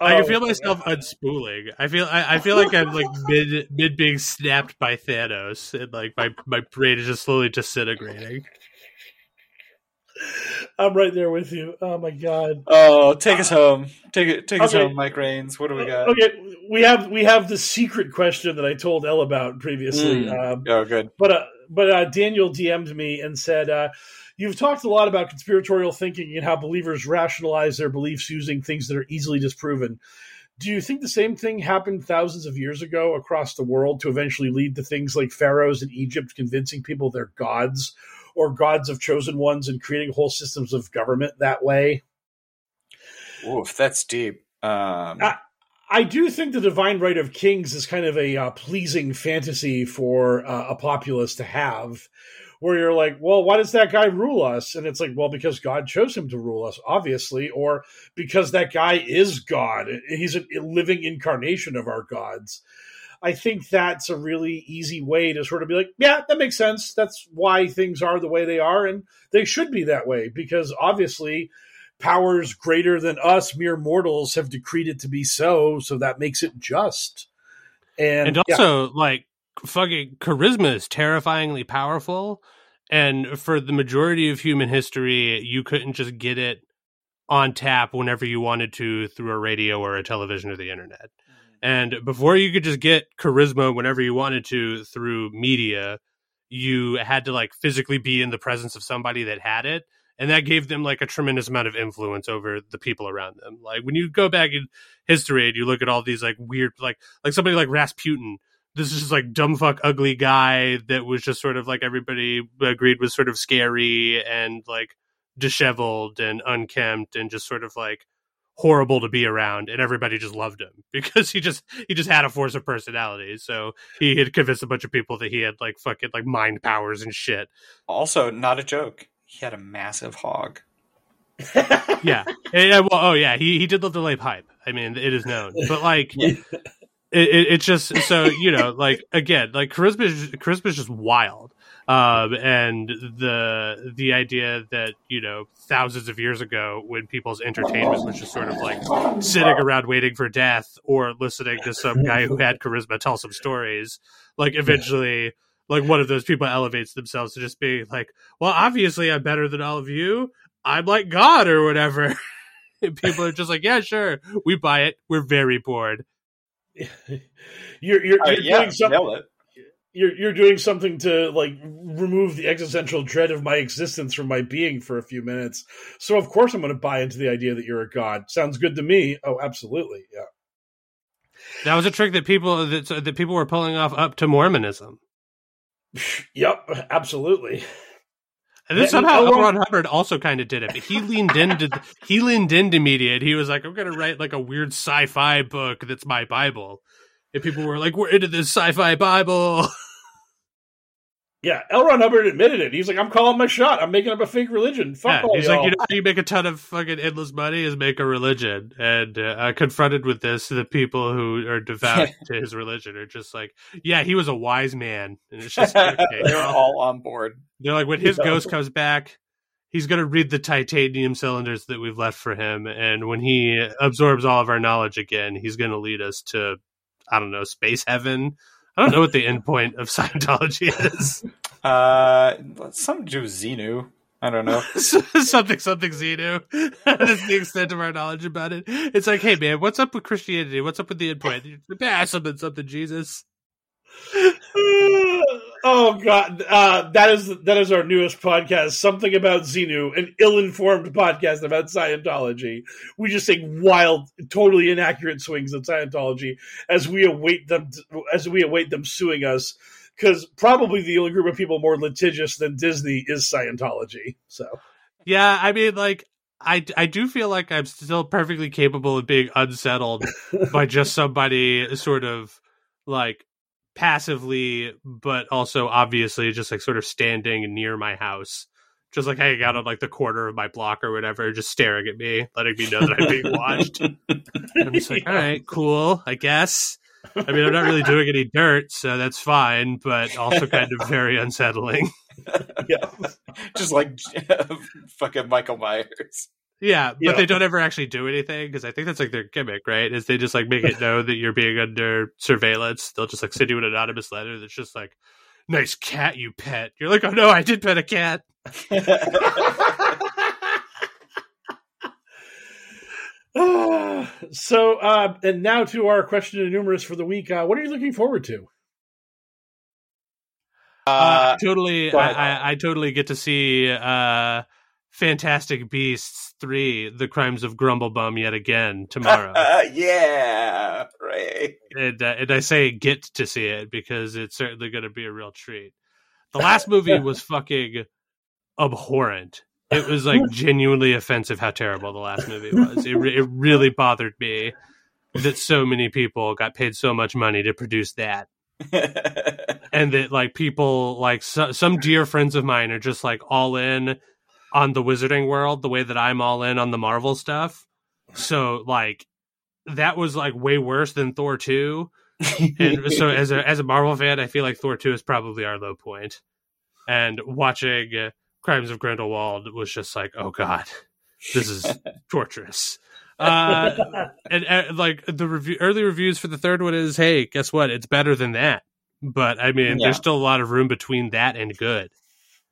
I can Oh, feel myself unspooling. I feel I, I feel like I'm like mid mid being snapped by Thanos, and like my my brain is just slowly disintegrating. I'm right there with you. Oh my god. Oh, take us home. Take it. Take us home, Mike Rains. What do we got? Okay, we have we have the secret question that I told Elle about previously. Mm. Um, Oh, good. but uh, but uh, Daniel DM'd me and said, uh, "You've talked a lot about conspiratorial thinking and how believers rationalize their beliefs using things that are easily disproven. Do you think the same thing happened thousands of years ago across the world to eventually lead to things like pharaohs in Egypt convincing people they're gods, or gods of chosen ones and creating whole systems of government that way?" Oof, that's deep. Um. I do think the divine right of kings is kind of a uh, pleasing fantasy for uh, a populace to have, where you're like, well, why does that guy rule us? And it's like, well, because God chose him to rule us, obviously, or because that guy is God. He's a living incarnation of our gods. I think that's a really easy way to sort of be like, yeah, that makes sense. That's why things are the way they are, and they should be that way because obviously powers greater than us, mere mortals, have decreed it to be so. So that makes it just. And, And yeah. also, like, fucking charisma is terrifyingly powerful. And for the majority of human history, you couldn't just get it on tap whenever you wanted to through a radio or a television or the internet. Mm-hmm. And before you could just get charisma whenever you wanted to through media, you had to like physically be in the presence of somebody that had it. And that gave them like a tremendous amount of influence over the people around them. Like when you go back in history and you look at all these like weird, like like somebody like Rasputin, this is just like dumb fuck ugly guy that was just sort of like everybody agreed was sort of scary and like disheveled and unkempt and just sort of like horrible to be around and everybody just loved him because he just he just had a force of personality so he had convinced a bunch of people that he had like fucking like mind powers and shit also, not a joke. He had a massive hog. yeah. Yeah well oh yeah he he did love to lay pipe. I mean it is known. But like it, it, it's just so you know like again like charisma is charisma is just wild. Um and the the idea that you know thousands of years ago when people's entertainment was just sort of like sitting around waiting for death or listening to some guy who had charisma tell some stories like eventually like one of those people elevates themselves to just be like well obviously i'm better than all of you i'm like god or whatever and people are just like yeah sure we buy it we're very bored you're you're, Uh, you're yeah, doing something. nailed it. You're you're doing something to like remove the existential dread of my existence from my being for a few minutes. So of course I'm going to buy into the idea that you're a god. Sounds good to me. Oh, absolutely. Yeah. that was a trick that people that, that people were pulling off up to mormonism Yep. Absolutely. And then somehow L. Ron- Hubbard also kind of did it, but he leaned into he leaned into media. And he was like, "I'm going to write like a weird sci-fi book that's my Bible." And people were like, "We're into this sci-fi Bible." Yeah. L. Ron Hubbard admitted it. He's like, I'm calling my shot. I'm making up a fake religion. Fuck Yeah, all he's y'all. like, "You know, how you make a ton of fucking endless money is make a religion." And uh, confronted with this, the people who are devout to his religion are just like, "Yeah, he was a wise man." And it's just okay, They're all on board. They're like, when his Yeah. ghost comes back, he's going to read the titanium cylinders that we've left for him. And when he absorbs all of our knowledge again, he's going to lead us to, I don't know, space heaven. I don't know what the end point of Scientology is. Uh, something to do Xenu. I don't know. something, something Xenu. That's the extent of our knowledge about it. It's like, hey, man, what's up with Christianity? What's up with the end point? Ah, something, something, Jesus. Oh god, uh, that is that is our newest podcast. Something about Xenu, an ill-informed podcast about Scientology. We just take wild, totally inaccurate swings at Scientology as we await them as we await them suing us. Because probably the only group of people more litigious than Disney is Scientology. So Yeah, I mean, like, I, I do feel like I'm still perfectly capable of being unsettled by just somebody sort of like passively, but also obviously just like sort of standing near my house, just like hanging out on like the corner of my block or whatever, just staring at me, letting me know that I'm being watched. I'm just like, all right, cool, I guess. I mean, I'm not really doing any dirt, so that's fine, but also kind of very unsettling. yeah. Just like fucking Michael Myers. Yeah, but yeah. they don't ever actually do anything because I think that's like their gimmick, right? Is they just like make it known that you're being under surveillance. They'll just like send you an anonymous letter that's just like, "Nice cat you pet." You're like, "Oh no, I did pet a cat." so, uh, and now to our question and numerous for the week. Uh, what are you looking forward to? Uh, uh totally, I, I, I, totally get to see uh, Fantastic Beasts three: The Crimes of Grumblebum yet again tomorrow. yeah, right. And, uh, and I say get to see it because it's certainly going to be a real treat. The last movie was fucking abhorrent. It was like genuinely offensive how terrible the last movie was. It it really bothered me that so many people got paid so much money to produce that. and that like people like so, some dear friends of mine are just like all in on the wizarding world the way that I'm all in on the Marvel stuff. So like that was like way worse than Thor 2. and so as a as a Marvel fan, I feel like Thor 2 is probably our low point. And watching Crimes of Grindelwald was just like, oh god, this is torturous. Uh, and, and, like the review, early reviews for the third one is, hey, guess what? It's better than that. But I mean, yeah. there's still a lot of room between that and good,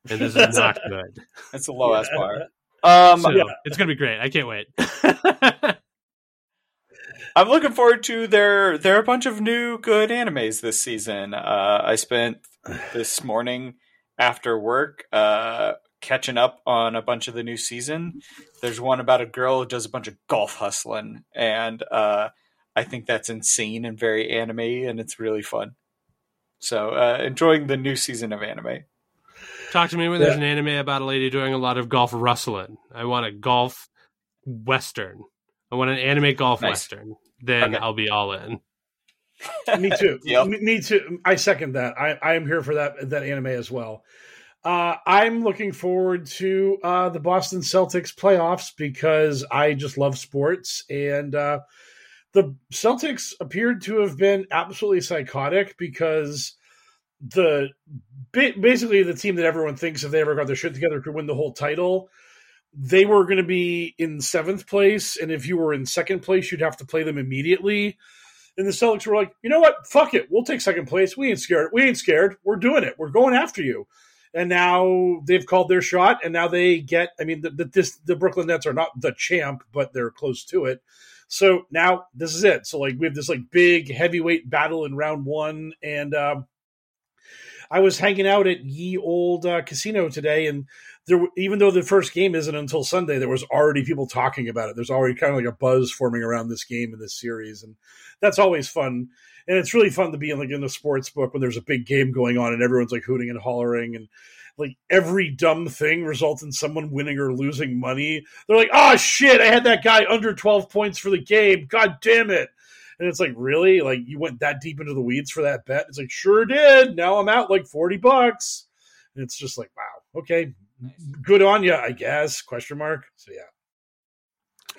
and this is not good. That's the lowest yeah. bar. Um, so, yeah. it's gonna be great. I can't wait. I'm looking forward to there. There are a bunch of new good animes this season. Uh, I spent this morning after work uh, catching up on a bunch of the new season. There's one about a girl who does a bunch of golf hustling, and uh, I think that's insane and very anime, and it's really fun. So, uh, enjoying the new season of anime. Talk to me when there's an anime about a lady doing a lot of golf rustling. I want a golf western. I want an anime golf nice. western. Then okay. I'll be all in. me too. yep. me, me, too. I second that. I, I am here for that that anime as well. Uh, I'm looking forward to uh, the Boston Celtics playoffs because I just love sports, and uh, the Celtics appeared to have been absolutely psychotic because the basically the team that everyone thinks if they ever got their shit together could win the whole title. They were going to be in seventh place, and if you were in second place, you'd have to play them immediately and the Celtics were like, you know what? Fuck it. We'll take second place. We ain't scared. We ain't scared. We're doing it. We're going after you. And now they've called their shot, and now they get. I mean, the, the, this, the Brooklyn Nets are not the champ, but they're close to it. So now this is it. So like we have this like big heavyweight battle in round one, and um, I was hanging out at Ye Old uh, Casino today, and there, even though the first game isn't until Sunday, there was already people talking about it. There's already kind of like a buzz forming around this game in this series, and that's always fun. And it's really fun to be in like in the sports book when there's a big game going on and everyone's like hooting and hollering and like every dumb thing results in someone winning or losing money. They're like, oh shit, I had that guy under 12 points for the game. God damn it. And it's like, really? Like you went that deep into the weeds for that bet? It's like, sure did. Now I'm out like 40 bucks. And it's just like, wow, okay. Good on you, I guess. Question mark. So yeah.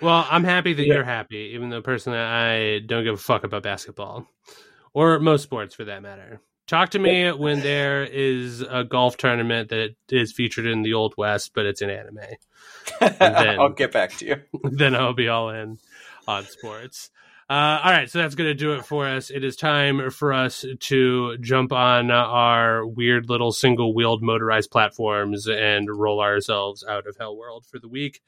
Well, I'm happy that yeah. you're happy, even though personally I don't give a fuck about basketball or most sports for that matter. Talk to me when there is a golf tournament that is featured in the Old West, but it's an anime. Then, I'll get back to you. Then I'll be all in on sports. Uh, all right, so that's going to do it for us. It is time for us to jump on our weird little single wheeled motorized platforms and roll ourselves out of Hell World for the week.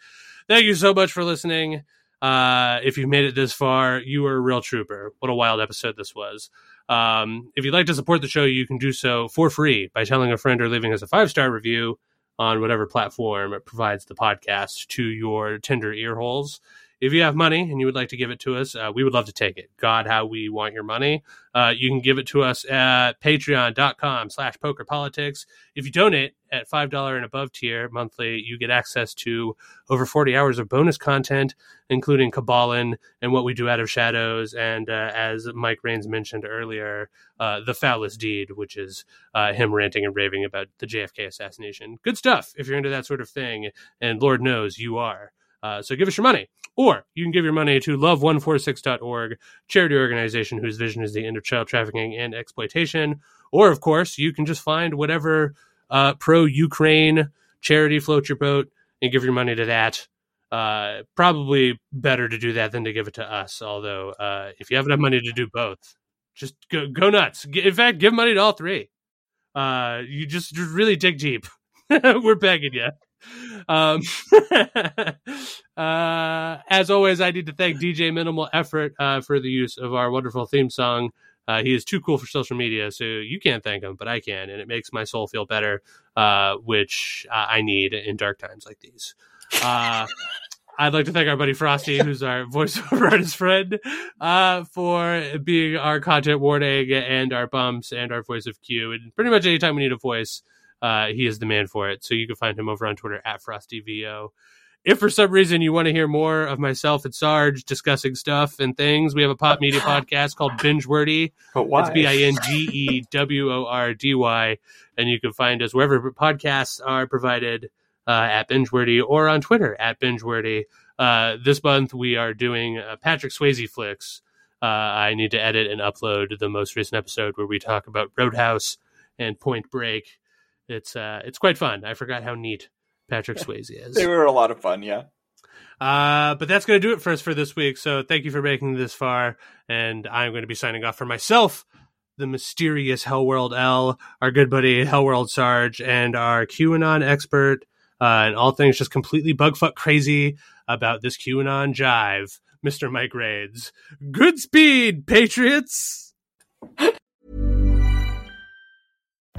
Thank you so much for listening. Uh, if you've made it this far, you are a real trooper. What a wild episode this was. Um, if you'd like to support the show, you can do so for free by telling a friend or leaving us a five star review on whatever platform provides the podcast to your tender ear holes if you have money and you would like to give it to us, uh, we would love to take it. God, how we want your money. Uh, you can give it to us at patreon.com slash poker politics. If you donate at $5 and above tier monthly, you get access to over 40 hours of bonus content, including Cabalin and what we do out of shadows. And uh, as Mike Rains mentioned earlier, uh, the foulest deed, which is uh, him ranting and raving about the JFK assassination. Good stuff if you're into that sort of thing. And Lord knows you are. Uh, so give us your money. Or you can give your money to love146.org, charity organization whose vision is the end of child trafficking and exploitation. Or, of course, you can just find whatever uh, pro Ukraine charity floats your boat and give your money to that. uh, probably better to do that than to give it to us. Although, uh, if you have enough money to do both, just go go nuts. In fact, give money to all three. Uh, you just really dig deep. We're begging you. Um, uh, as always, I need to thank DJ Minimal Effort uh, for the use of our wonderful theme song. Uh, he is too cool for social media, so you can't thank him, but I can, and it makes my soul feel better, uh, which I need in dark times like these. Uh, I'd like to thank our buddy Frosty, who's our voiceover artist friend, uh, for being our content warning and our bumps and our voice of Q. And pretty much anytime we need a voice, uh, he is the man for it. So you can find him over on Twitter at FrostyVO. If for some reason you want to hear more of myself and Sarge discussing stuff and things, we have a pop media podcast called Binge Wordy. But why? It's B I N G E W O R D Y. And you can find us wherever podcasts are provided uh, at Bingewordy or on Twitter at Bingewordy. Uh, this month we are doing uh, Patrick Swayze flicks. Uh, I need to edit and upload the most recent episode where we talk about Roadhouse and Point Break. It's uh, it's quite fun. I forgot how neat Patrick Swayze is. They were a lot of fun, yeah. Uh, but that's going to do it for us for this week. So thank you for making this far. And I'm going to be signing off for myself, the mysterious Hellworld L, our good buddy Hellworld Sarge, and our QAnon expert, uh, and all things just completely bugfuck crazy about this QAnon jive, Mr. Mike Raids. Good speed, Patriots!